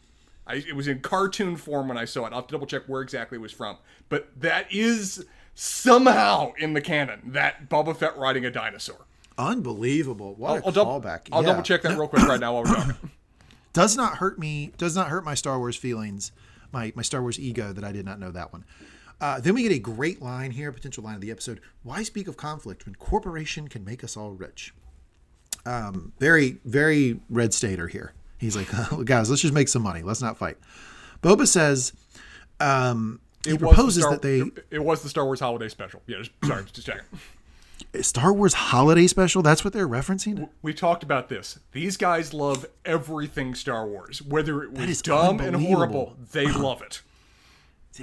I, it was in cartoon form when I saw it. I'll have to double check where exactly it was from. But that is somehow in the canon, that Boba Fett riding a dinosaur. Unbelievable. What a I'll, dou- callback. I'll Yeah. double check that real quick right now while we're talking. (laughs) Does not hurt me, does not hurt my Star Wars feelings, my, my Star Wars ego that I did not know that one. Uh, then we get a great line here, potential line of the episode. Why speak of conflict when corporation can make us all rich? Um, very, very red stater here. He's like, (laughs) guys, let's just make some money. Let's not fight. Boba says, um, he It proposes Star- that they It, it was the Star Wars holiday special. Yeah, just, sorry, just checking. Star Wars holiday special. That's what they're referencing. We talked about this. These guys love everything Star Wars. Whether it was dumb and horrible, they love it.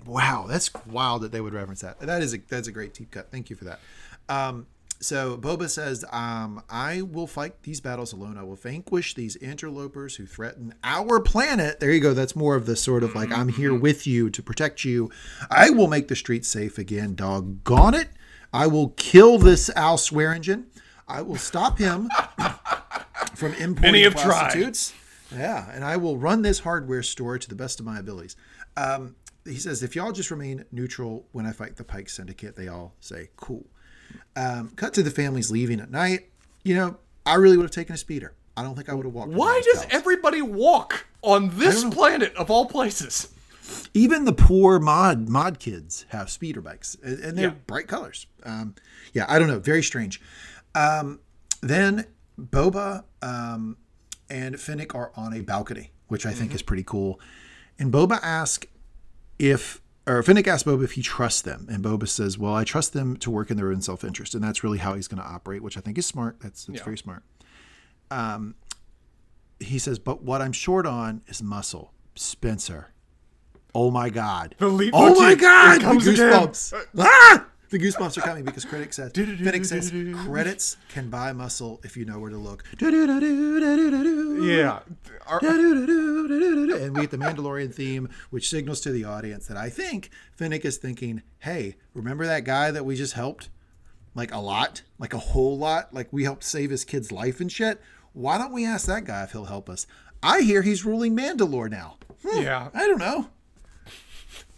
Wow, that's wild that they would reference that. That is a that's a great deep cut. Thank you for that. Um, so Boba says, um, "I will fight these battles alone. I will vanquish these interlopers who threaten our planet." There you go. That's more of the sort of like I'm here with you to protect you. I will make the streets safe again. Doggone it! I will kill this Al Swearengen. I will stop him (laughs) from importing Many have tried. prostitutes. Yeah, and I will run this hardware store to the best of my abilities. Um, he says, if y'all just remain neutral when I fight the Pike Syndicate, they all say, cool. Um, cut to the families leaving at night. You know, I really would have taken a speeder. I don't think I would have walked. Why does everybody walk on this planet of all places? even the poor mod mod kids have speeder bikes and and they're Yeah. bright colors um yeah i don't know very strange um then boba um and fennec are on a balcony which i think is pretty cool and boba asks if or fennec asks boba if he trusts them and boba says well i trust them to work in their own self-interest and that's really how he's going to operate which i think is smart that's, that's Yeah. very smart um he says but what i'm short on is muscle spencer Oh my God! The lead oh my God! it comes the again. Ah! The goosebumps are coming because critics said Fennec says credits can buy muscle if you know where to look. Yeah. And we get the Mandalorian theme, which signals to the audience that I think Fennec is thinking, "Hey, remember that guy that we just helped? Like a lot, like a whole lot. Like we helped save his kid's life and shit. Why don't we ask that guy if he'll help us? I hear he's ruling Mandalore now. Hmm, Yeah. I don't know.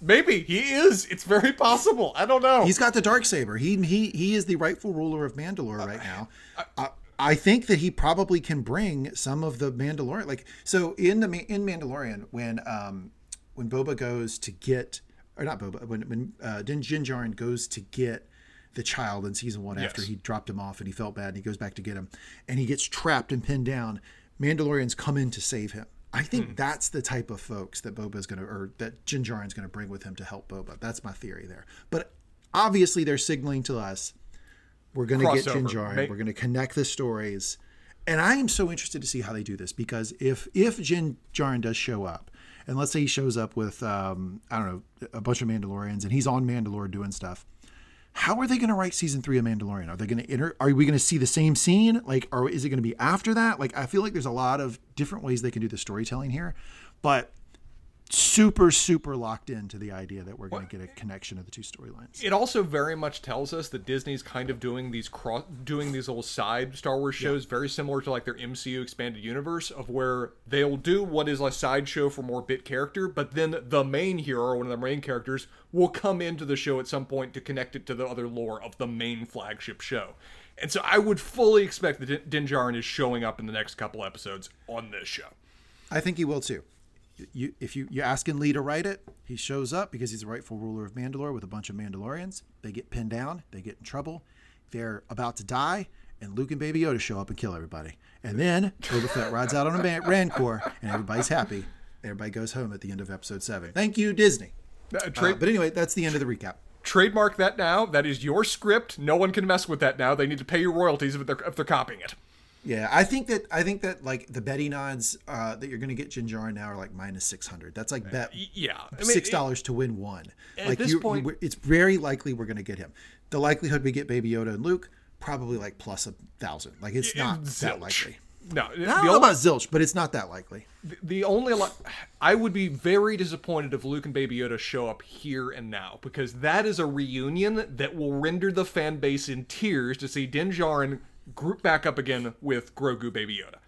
Maybe he is. It's very possible. I don't know. He's got the dark saber. He he he is the rightful ruler of Mandalore right now. I, I think that he probably can bring some of the Mandalorian. Like so in the in Mandalorian when um when Boba goes to get or not Boba when when uh, Din Djarin goes to get the child in season one after he dropped him off and he felt bad and he goes back to get him and he gets trapped and pinned down. Mandalorians come in to save him. I think Hmm. that's the type of folks that Boba's going to, or that Din Djarin's going to bring with him to help Boba. That's my theory there. But obviously, they're signaling to us we're going to get Crossover. May- we're going to connect the stories, and I am so interested to see how they do this because if if Din Djarin does show up, and let's say he shows up with um, I don't know a bunch of Mandalorians, and he's on Mandalore doing stuff. How are they going to write season three of Mandalorian? Are they going to enter? Are we going to see the same scene? Like, or is it going to be after that? Like, I feel like there's a lot of different ways they can do the storytelling here, but super, super locked into the idea that we're going to get a connection of the two storylines. it also very much tells us that Disney's kind of doing these cross doing these little side Star Wars shows very similar to like their MCU expanded universe of where they'll do what is a sideshow for more bit character, but then the main hero, or one of the main characters, will come into the show at some point to connect it to the other lore of the main flagship show. And so I would fully expect that Din Djarin is showing up in the next couple episodes on this show. I think he will too. You, if you you asking Lee to write it, he shows up because he's the rightful ruler of Mandalore with a bunch of Mandalorians. They get pinned down, they get in trouble, they're about to die, and Luke and Baby Yoda show up and kill everybody. And then Boba Fett rides out on a man- Rancor, and everybody's happy. Everybody goes home at the end of episode seven. Thank you, Disney. Uh, Uh, but anyway, that's the end of the recap. trademark that now. That is your script. No one can mess with that now. They need to pay your royalties if they're if they're copying it. Yeah, I think that I think that like the betting odds uh, that you're going to get Din now are like minus six hundred. That's like bet Yeah, I mean, six dollars to win one. Like this you, point- you, it's very likely we're going to get him. The likelihood we get Baby Yoda and Luke probably like plus a thousand. Like it's not Zilch. that likely. No, I the don't know only- about zilch, but it's not that likely. the only li- I would be very disappointed if Luke and Baby Yoda show up here and now because that is a reunion that will render the fan base in tears to see Din Djarin group back up again with Grogu Baby Yoda.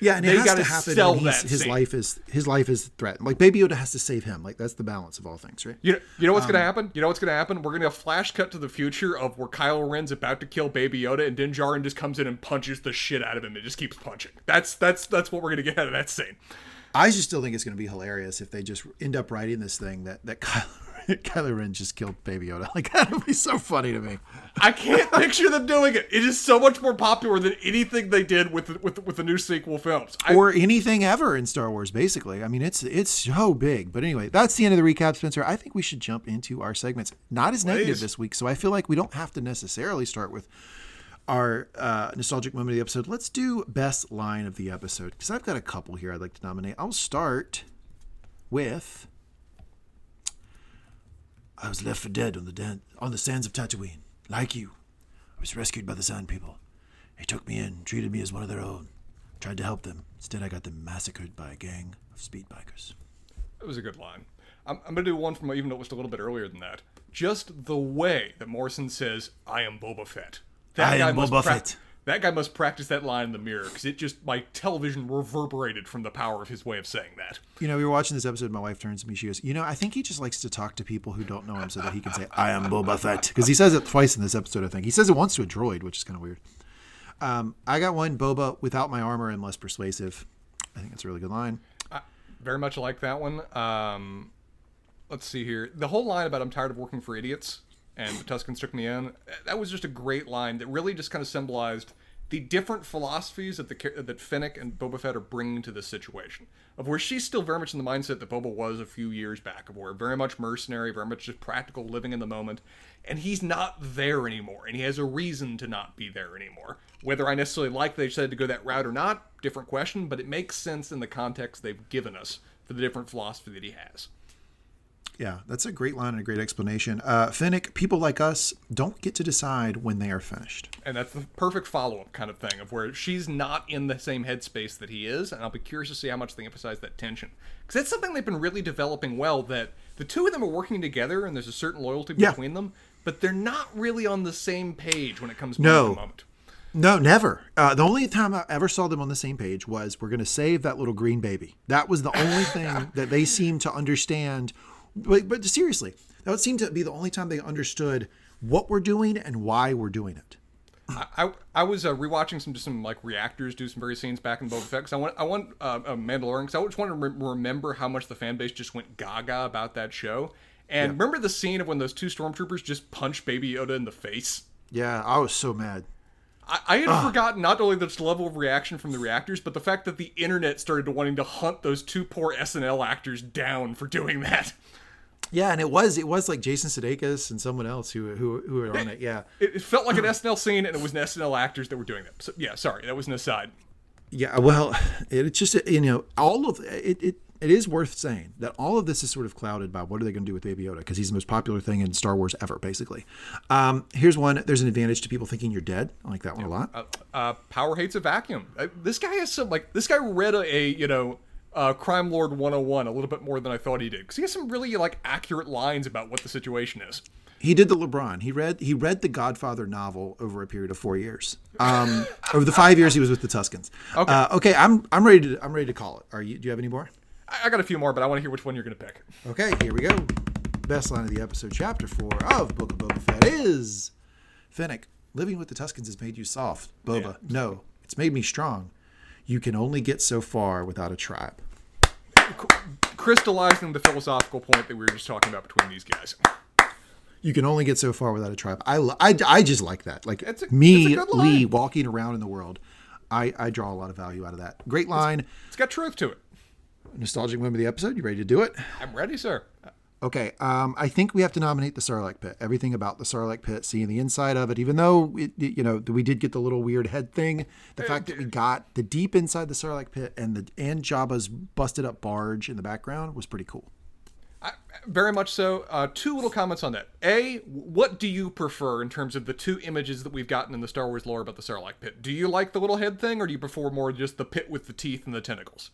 Yeah, and They it has to happen sell that his scene. life is his life is threatened. Like Baby Yoda has to save him. Like that's the balance of all things, right? You know, you know what's Um, gonna happen? You know what's gonna happen? We're gonna flash cut to the future of where Kylo Ren's about to kill Baby Yoda, and Din Djarin just comes in and punches the shit out of him and just keeps punching. That's that's that's what we're gonna get out of that scene. I just still think it's going to be hilarious if they just end up writing this thing that that Kylo, (laughs) Kylo Ren just killed Baby Yoda. (laughs) Like that would be so funny to me. I can't picture them doing it. It is so much more popular than anything they did with the, with with the new sequel films. I, or anything ever in Star Wars. Basically, I mean, it's it's so big. But anyway, that's the end of the recap, Spencer. I think we should jump into our segments. Not as negative Please. this week, so I feel like we don't have to necessarily start with our uh, nostalgic moment of the episode. Let's do best line of the episode because I've got a couple here I'd like to nominate. I'll start with. I was left for dead on the dan- on the sands of Tatooine, like you. I was rescued by the Sand People. They took me in, treated me as one of their own. Tried to help them. Instead, I got them massacred by a gang of speed bikers. It was a good line. I'm, I'm gonna do one from even though it was a little bit earlier than that. Just the way that Morrison says, "I am Boba Fett." I am Boba prac- Fett. That guy must practice that line in the mirror because it just my television reverberated from the power of his way of saying that. You know, we were watching this episode. My wife turns to me. She goes, "You know, I think he just likes to talk to people who don't know him, so that he can say, I am Boba Fett.' Because he says it twice in this episode. I think he says it once to a droid, which is kind of weird. Um, I got one Boba without my armor and less persuasive. I think that's a really good line. Very much like that one. Um, let's see here. The whole line about "I'm tired of working for idiots" and the Tuskens took me in. That was just a great line that really just kind of symbolized the different philosophies that the that Fennec and Boba Fett are bringing to this situation. Of where she's still very much in the mindset that Boba was a few years back, of where very much mercenary, very much just practical, living in the moment, and he's not there anymore, and he has a reason to not be there anymore. Whether I necessarily like they decided to go that route or not, different question, but it makes sense in the context they've given us for the different philosophy that he has. Yeah, that's a great line and a great explanation. Uh, Fennec, people like us don't get to decide when they are finished. And that's the perfect follow up kind of thing of where she's not in the same headspace that he is, and I'll be curious to see how much they emphasize that tension. Because that's something they've been really developing well, that the two of them are working together and there's a certain loyalty Yeah. between them, but they're not really on the same page when it comes to No. the moment. No, never. Uh, the only time I ever saw them on the same page was we're going to save that little green baby. That was the only (laughs) thing that they seemed to understand. But, but seriously, that would seem to be the only time they understood what we're doing and why we're doing it. I, I, was uh, rewatching some just some like reactors do some various scenes back in Boba Fett 'cause I want I want uh, uh, Mandalorian because I just want to re- remember how much the fan base just went gaga about that show. And remember the scene of when those two stormtroopers just punched Baby Yoda in the face. Yeah, I was so mad. I, I had forgotten not only this level of reaction from the reactors, but the fact that the internet started wanting to hunt those two poor SNL actors down for doing that. Yeah, and it was it was like Jason Sudeikis and someone else who who who were on it. Yeah, It, it felt like an SNL scene, and it was an SNL actors that were doing that. So, yeah, sorry, that was an aside. Yeah, well, it's just you know all of it, it. It is worth saying that all of this is sort of clouded by what are they going to do with Baby Yoda because he's the most popular thing in Star Wars ever, basically. Um, here's one. There's an advantage to people thinking you're dead. I like that one a lot. Uh, uh, power hates a vacuum. Uh, this guy has some like this guy read a, a you know uh, crime lord 101 a little bit more than I thought he did because he has some really like accurate lines about what the situation is. He did the LeBron. He read he read the Godfather novel over a period of four years. Um, (laughs) over the five years he was with the Tuskens. Okay. Uh, okay. I'm I'm ready to I'm ready to call it. Are you? Do you have any more? I, I got a few more, but I want to hear which one you're going to pick. Okay, here we go. Best line of the episode, chapter four of Book of Boba Fett is Fennec, living with the Tuskens has made you soft. Boba, no, it's made me strong. You can only get so far without a tribe. Crystallizing the philosophical point that we were just talking about between these guys. You can only get so far without a tribe. I, I, I just like that. Like It's a- me, it's Lee, walking around in the world. I, I draw a lot of value out of that. Great line. It's got truth to it. Nostalgic moment of the episode. You ready to do it? I'm ready, sir. Okay, um, I think we have to nominate the Sarlacc pit. Everything about the Sarlacc pit, seeing the inside of it, even though it, you know we did get the little weird head thing, the fact that we got the deep inside the Sarlacc pit and the and Jabba's busted up barge in the background was pretty cool. I, very much so. Uh, two little comments on that. A, what do you prefer in terms of the two images that we've gotten in the Star Wars lore about the Sarlacc pit? Do you like the little head thing, or do you prefer more just the pit with the teeth and the tentacles?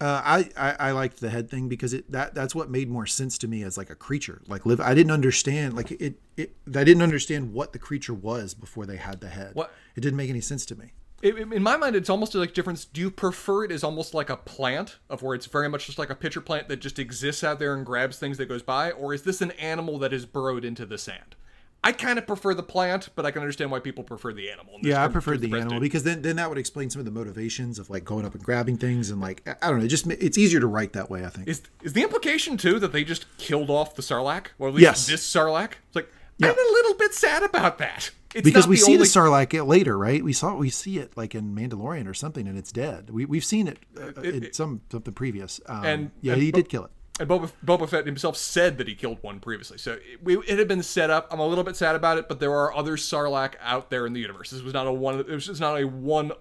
Uh, I, I I liked the head thing because it that that's what made more sense to me as like a creature. Like live, I didn't understand like it it I didn't understand what the creature was before they had the head. What- It didn't make any sense to me. It, in my mind, it's almost like difference. Do you prefer it as almost like a plant, of where it's very much just like a pitcher plant that just exists out there and grabs things that goes by, or is this an animal that is burrowed into the sand? I kind of prefer the plant, but I can understand why people prefer the animal. Yeah, I term- preferred the animal because then then that would explain some of the motivations of like going up and grabbing things and like I- don't know, it just it's easier to write that way. I think. Is is the implication too that they just killed off the Sarlacc, or at least Yes. this Sarlacc? It's like Yeah. I'm a little bit sad about that. It's because we see only- the Sarlacc later, right? We saw we see it like in Mandalorian or something, and it's dead. We we've seen it, uh, in some something previous. Um, And- yeah, and he did kill it. And Boba, Boba Fett himself said that he killed one previously, so it, it had been set up. I'm a little bit sad about it, but there are other Sarlacc out there in the universe. This was not a one. It was just not a one,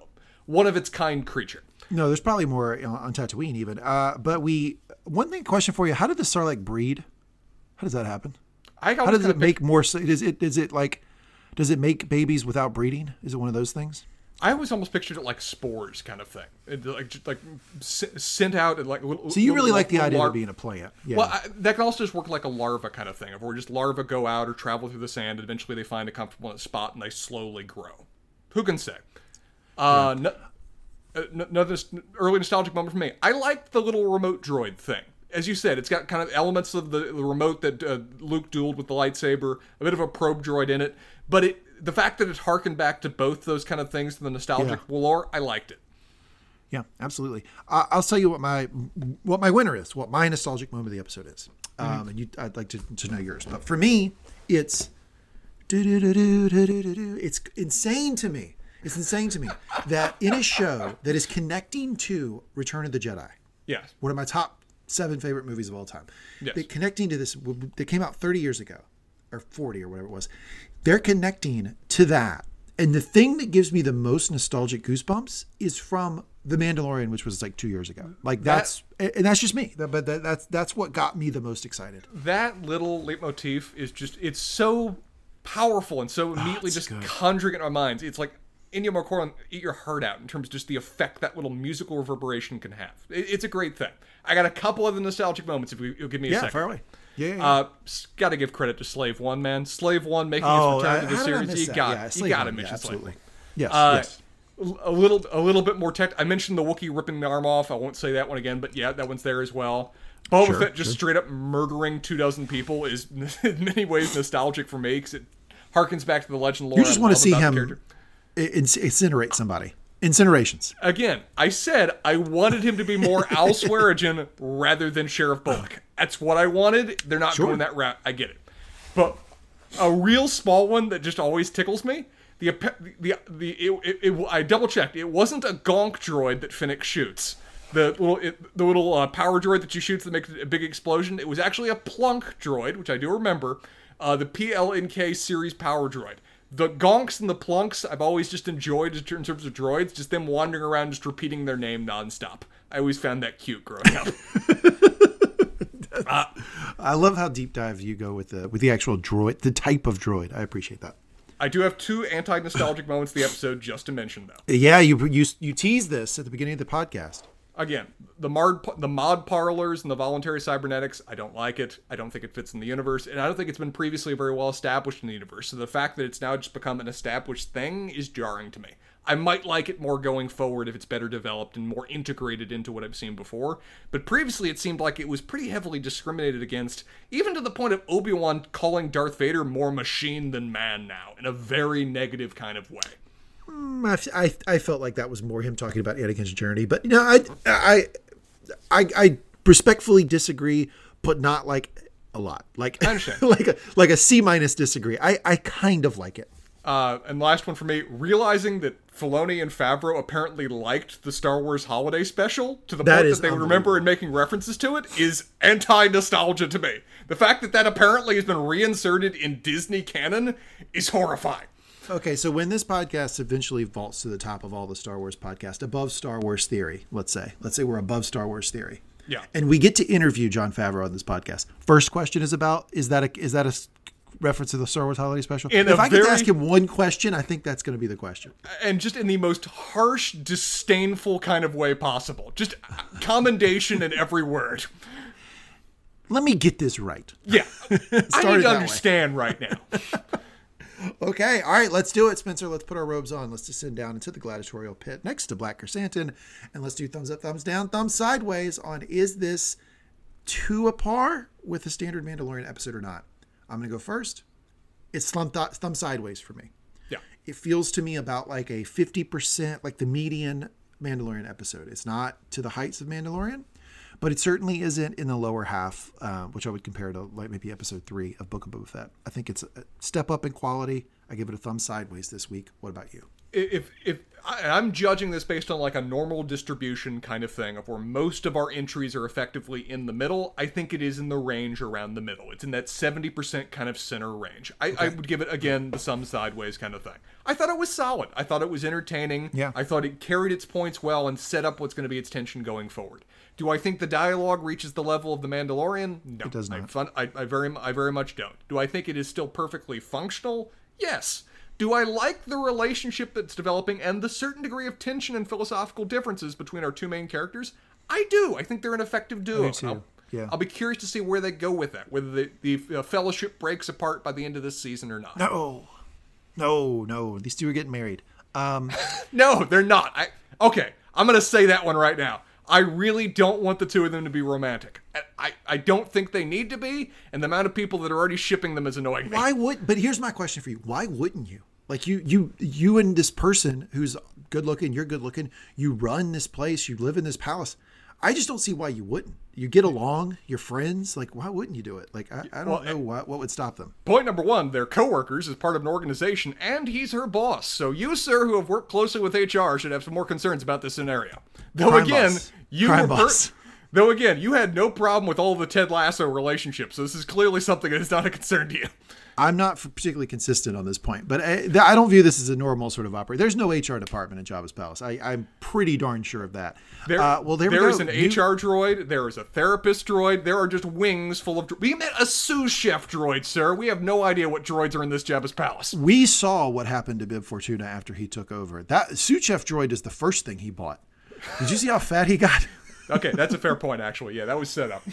one of its kind creature. No, there's probably more on on Tatooine even. Uh, but we one thing question for you: How did the Sarlacc breed? How does that happen? I How does it make more? Is it is it like? Does it make babies without breeding? Is it one of those things? I always almost pictured it like spores, kind of thing, it, like just like s- sent out and like. Little, So you really like the idea of being a plant? Yeah. Well, I, that can also just work like a larva kind of thing, of where just larvae go out or travel through the sand, and eventually they find a comfortable spot and they slowly grow. Who can say? Uh, no, uh, no, another early nostalgic moment for me. I liked the little remote droid thing. As you said, it's got kind of elements of the, the remote that uh, Luke dueled with the lightsaber, a bit of a probe droid in it, but it the fact that it harkened back to both those kind of things in the nostalgic lore, I liked it. Yeah, absolutely. I I'll tell you what my what my winner is. What my nostalgic moment of the episode is. Um, and you, I'd like to, to know yours. But for me, it's it's insane to me. It's insane to me (laughs) that in a show that is connecting to Return of the Jedi, Yes. one of my top seven favorite movies of all time. Yes. That connecting to this that came out 30 years ago or 40 or whatever it was. They're connecting to that. And the thing that gives me the most nostalgic goosebumps is from The Mandalorian, which was like two years ago. Like that's and that's just me. But that, that's that's what got me the most excited. that little leitmotif is just it's so powerful and so oh, immediately it's just good. conjuring in our minds it's like Ennio Morricone eat your heart out in terms of just the effect that little musical reverberation can have it, it's a great thing I got a couple of the nostalgic moments if you, you'll give me a Yeah, second. Yeah, yeah, yeah. uh, gotta give credit to Slave One man Slave One making Oh, his return I- to the how did I series you that? got Yeah, you Slave gotta One, mention yeah, Slave absolutely. One Yes, uh, yes. a little a little bit more tech. I mentioned the Wookiee ripping the arm off. I won't say that one again, but yeah, that one's there as well. Boba Sure, Fett just straight up murdering two dozen people is (laughs) in many ways nostalgic for me because it harkens back to the legend lore. You just I want to see him character. incinerate somebody. Incinerations. Again, I said I wanted him to be more (laughs) Al Swearengen rather than Sheriff Bullock. That's what I wanted. They're not Sure. going that route. I get it, but a real small one that just always tickles me. The the the it, it, it- I double checked. It wasn't a gonk droid that Fennec shoots. The little it, the little uh, power droid that you shoot that makes a big explosion. It was actually a plunk droid, which I do remember. Uh, the PLNK series power droid. The gonks and the plunks I've always just enjoyed in terms of droids, just them wandering around just repeating their name nonstop. I always found that cute growing up. (laughs) Uh, I love how deep dive you go with the with the actual droid, the type of droid. I appreciate that. I do have two anti-nostalgic moments of the episode just to mention though. Yeah, you you you teased this at the beginning of the podcast. Again, the mod the mod parlors and the voluntary cybernetics, I don't like it. I don't think it fits in the universe, and I don't think it's been previously very well established in the universe. So the fact that it's now just become an established thing is jarring to me. I might like it more going forward if it's better developed and more integrated into what I've seen before. But previously, it seemed like it was pretty heavily discriminated against, even to the point of Obi Wan calling Darth Vader more machine than man now, in a very negative kind of way. I, I, I felt like that was more him talking about Anakin's journey, but you know, I I I, I respectfully disagree, but not like a lot. Like (laughs) like a like a C minus disagree. I I kind of like it. Uh, and last one for me, realizing that Filoni and Favreau apparently liked the Star Wars holiday special to the That point that they would remember and making references to it is anti-nostalgia to me. The fact that that apparently has been reinserted in Disney canon is horrifying. Okay, so when this podcast eventually vaults to the top of all the Star Wars podcasts, above Star Wars theory, let's say, let's say we're above Star Wars theory, Yeah. and we get to interview Jon Favreau on this podcast. First question is about is that a is that a reference to the Star Wars holiday special? In if I could very- ask him one question, I think that's going to be the question. and just in the most harsh, disdainful kind of way possible. Just commendation in every word. Let me get this right. Yeah. (laughs) I need to way. understand right now. Okay, all right, let's do it, Spencer. Let's put our robes on. Let's descend down into the gladiatorial pit next to Black Chrysanthemum, and let's do thumbs up, thumbs down, thumbs sideways on is this to a par with the standard Mandalorian episode or not. I'm gonna go first. It's thumb, th- thumb sideways for me. Yeah. It feels to me about like a 50%, like the median Mandalorian episode. It's not to the heights of Mandalorian, but it certainly isn't in the lower half, uh, which I would compare to like maybe episode three of Book of Boba Fett. I think it's a step up in quality. I give it a thumb sideways this week. What about you? if if I, I'm judging this based on like a normal distribution kind of thing of where most of our entries are effectively in the middle, I think it is in the range around the middle. It's in that 70% kind of center range. I, I would give it again the sum sideways kind of thing. I thought it was solid. I thought it was entertaining. Yeah. I thought it carried its points well and set up what's going to be its tension going forward. Do I think the dialogue reaches the level of the Mandalorian? No, It does I, not. fun, I, I very I very much don't. Do I think it is still perfectly functional? Yes. Do I like the relationship that's developing and the certain degree of tension and philosophical differences between our two main characters? I do. I think they're an effective duo. Me too. I'll, Yeah. I'll be curious to see where they go with that, whether the, the uh, fellowship breaks apart by the end of this season or not. No, no, no. These two are getting married. Um, (laughs) No, they're not. I okay. I'm gonna say that one right now. I really don't want the two of them to be romantic. I, I, don't think they need to be, and the amount of people that are already shipping them is annoying me. why would? But here's my question for you: Why wouldn't you? Like you, you, you, and this person who's good looking, you're good looking. You run this place. You live in this palace. I just don't see why you wouldn't. You get along. You're friends. Like, why wouldn't you do it? Like, I, I don't Well, know eh, what what would stop them. Point number one, they're coworkers as part of an organization, and he's her boss. So you, sir, who have worked closely with HR, should have some more concerns about this scenario. Though Crime again, boss. you Crime were per- though again, you had no problem with all the Ted Lasso relationships. So this is clearly something that is not a concern to you. I'm not particularly consistent on this point, but I, I don't view this as a normal sort of operation. There's no HR department in Jabba's palace. I, I'm pretty darn sure of that. There, uh, well, there, there is an New- HR droid. There is a therapist droid. There are just wings full of. We met a sous chef droid, sir. We have no idea what droids are in this Jabba's palace. We saw what happened to Bib Fortuna after he took over. That sous chef droid is the first thing he bought. Did you see how fat he got? (laughs) Okay, that's a fair point, actually. Yeah, that was set up.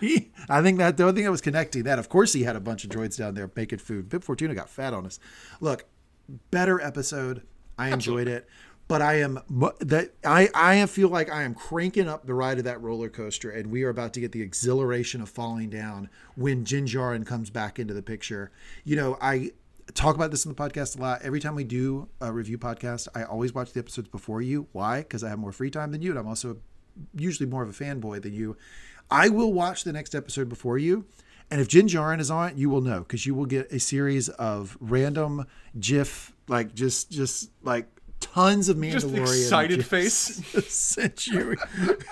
He, I think that the only thing I was connecting that. Of course, he had a bunch of droids down there making food. Bib Fortuna got fat on us. Look, better episode. I enjoyed it, but I am that I I feel like I am cranking up the ride of that roller coaster, and we are about to get the exhilaration of falling down when Din Djarin comes back into the picture. You know, I talk about this in the podcast a lot. Every time we do a review podcast, I always watch the episodes before you. Why? Because I have more free time than you, and I'm also usually more of a fanboy than you. I will watch the next episode before you. And if Din Djarin is on it, you will know because you will get a series of random GIF, like just just like tons of Mandalorian. Just excited GIFs face. (laughs) sent you.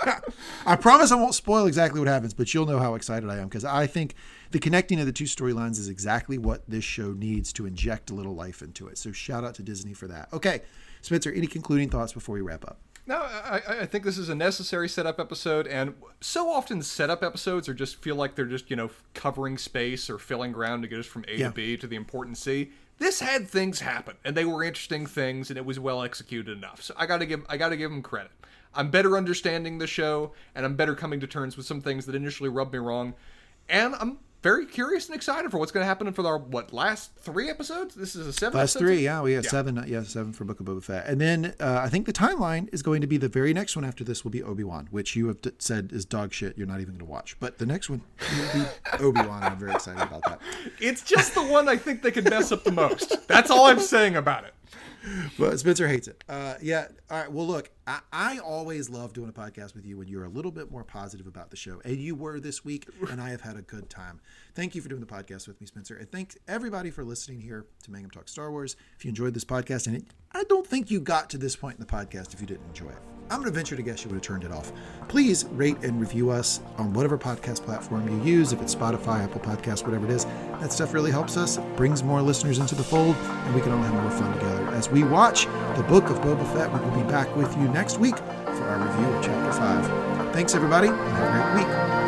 (laughs) I promise I won't spoil exactly what happens, but you'll know how excited I am because I think the connecting of the two storylines is exactly what this show needs to inject a little life into it. So shout out to Disney for that. Okay, Spencer, any concluding thoughts before we wrap up? No, I, I- think this is a necessary setup episode, and so often setup episodes are just feel like they're just you know covering space or filling ground to get us from A Yeah. to B to the important C. This had things happen, and they were interesting things, and it was well executed enough. So I gotta give I gotta give them credit. I'm better understanding the show, and I'm better coming to terms with some things that initially rubbed me wrong, and I'm very curious and excited for what's going to happen for our what last three episodes. This is a seven. Last three, yeah, we have seven. uh, Yeah, seven for Book of Boba Fett, and then uh, I think the timeline is going to be the very next one after this will be Obi Wan, which you have t- said is dog shit. You're not even going to watch, but the next one will be Obi Wan. I'm very excited about that. It's just the one I think they could mess up the most. That's all I'm saying about it. (laughs) but Spencer hates it. Uh, yeah. All right. Well, look, I, I always love doing a podcast with you when you're a little bit more positive about the show, and you were this week, (laughs) and I have had a good time. Thank you for doing the podcast with me, Spencer, and thanks everybody for listening here to Mangum Talk Star Wars. If you enjoyed this podcast, and it, I don't think you got to this point in the podcast if you didn't enjoy it. I'm going to venture to guess you would have turned it off. Please rate and review us on whatever podcast platform you use. If it's Spotify, Apple Podcasts, whatever it is, that stuff really helps us, brings more listeners into the fold, and we can all have more fun together. As we watch the book of Boba Fett, we will be back with you next week for our review of Chapter 5. Thanks, everybody, and have a great week.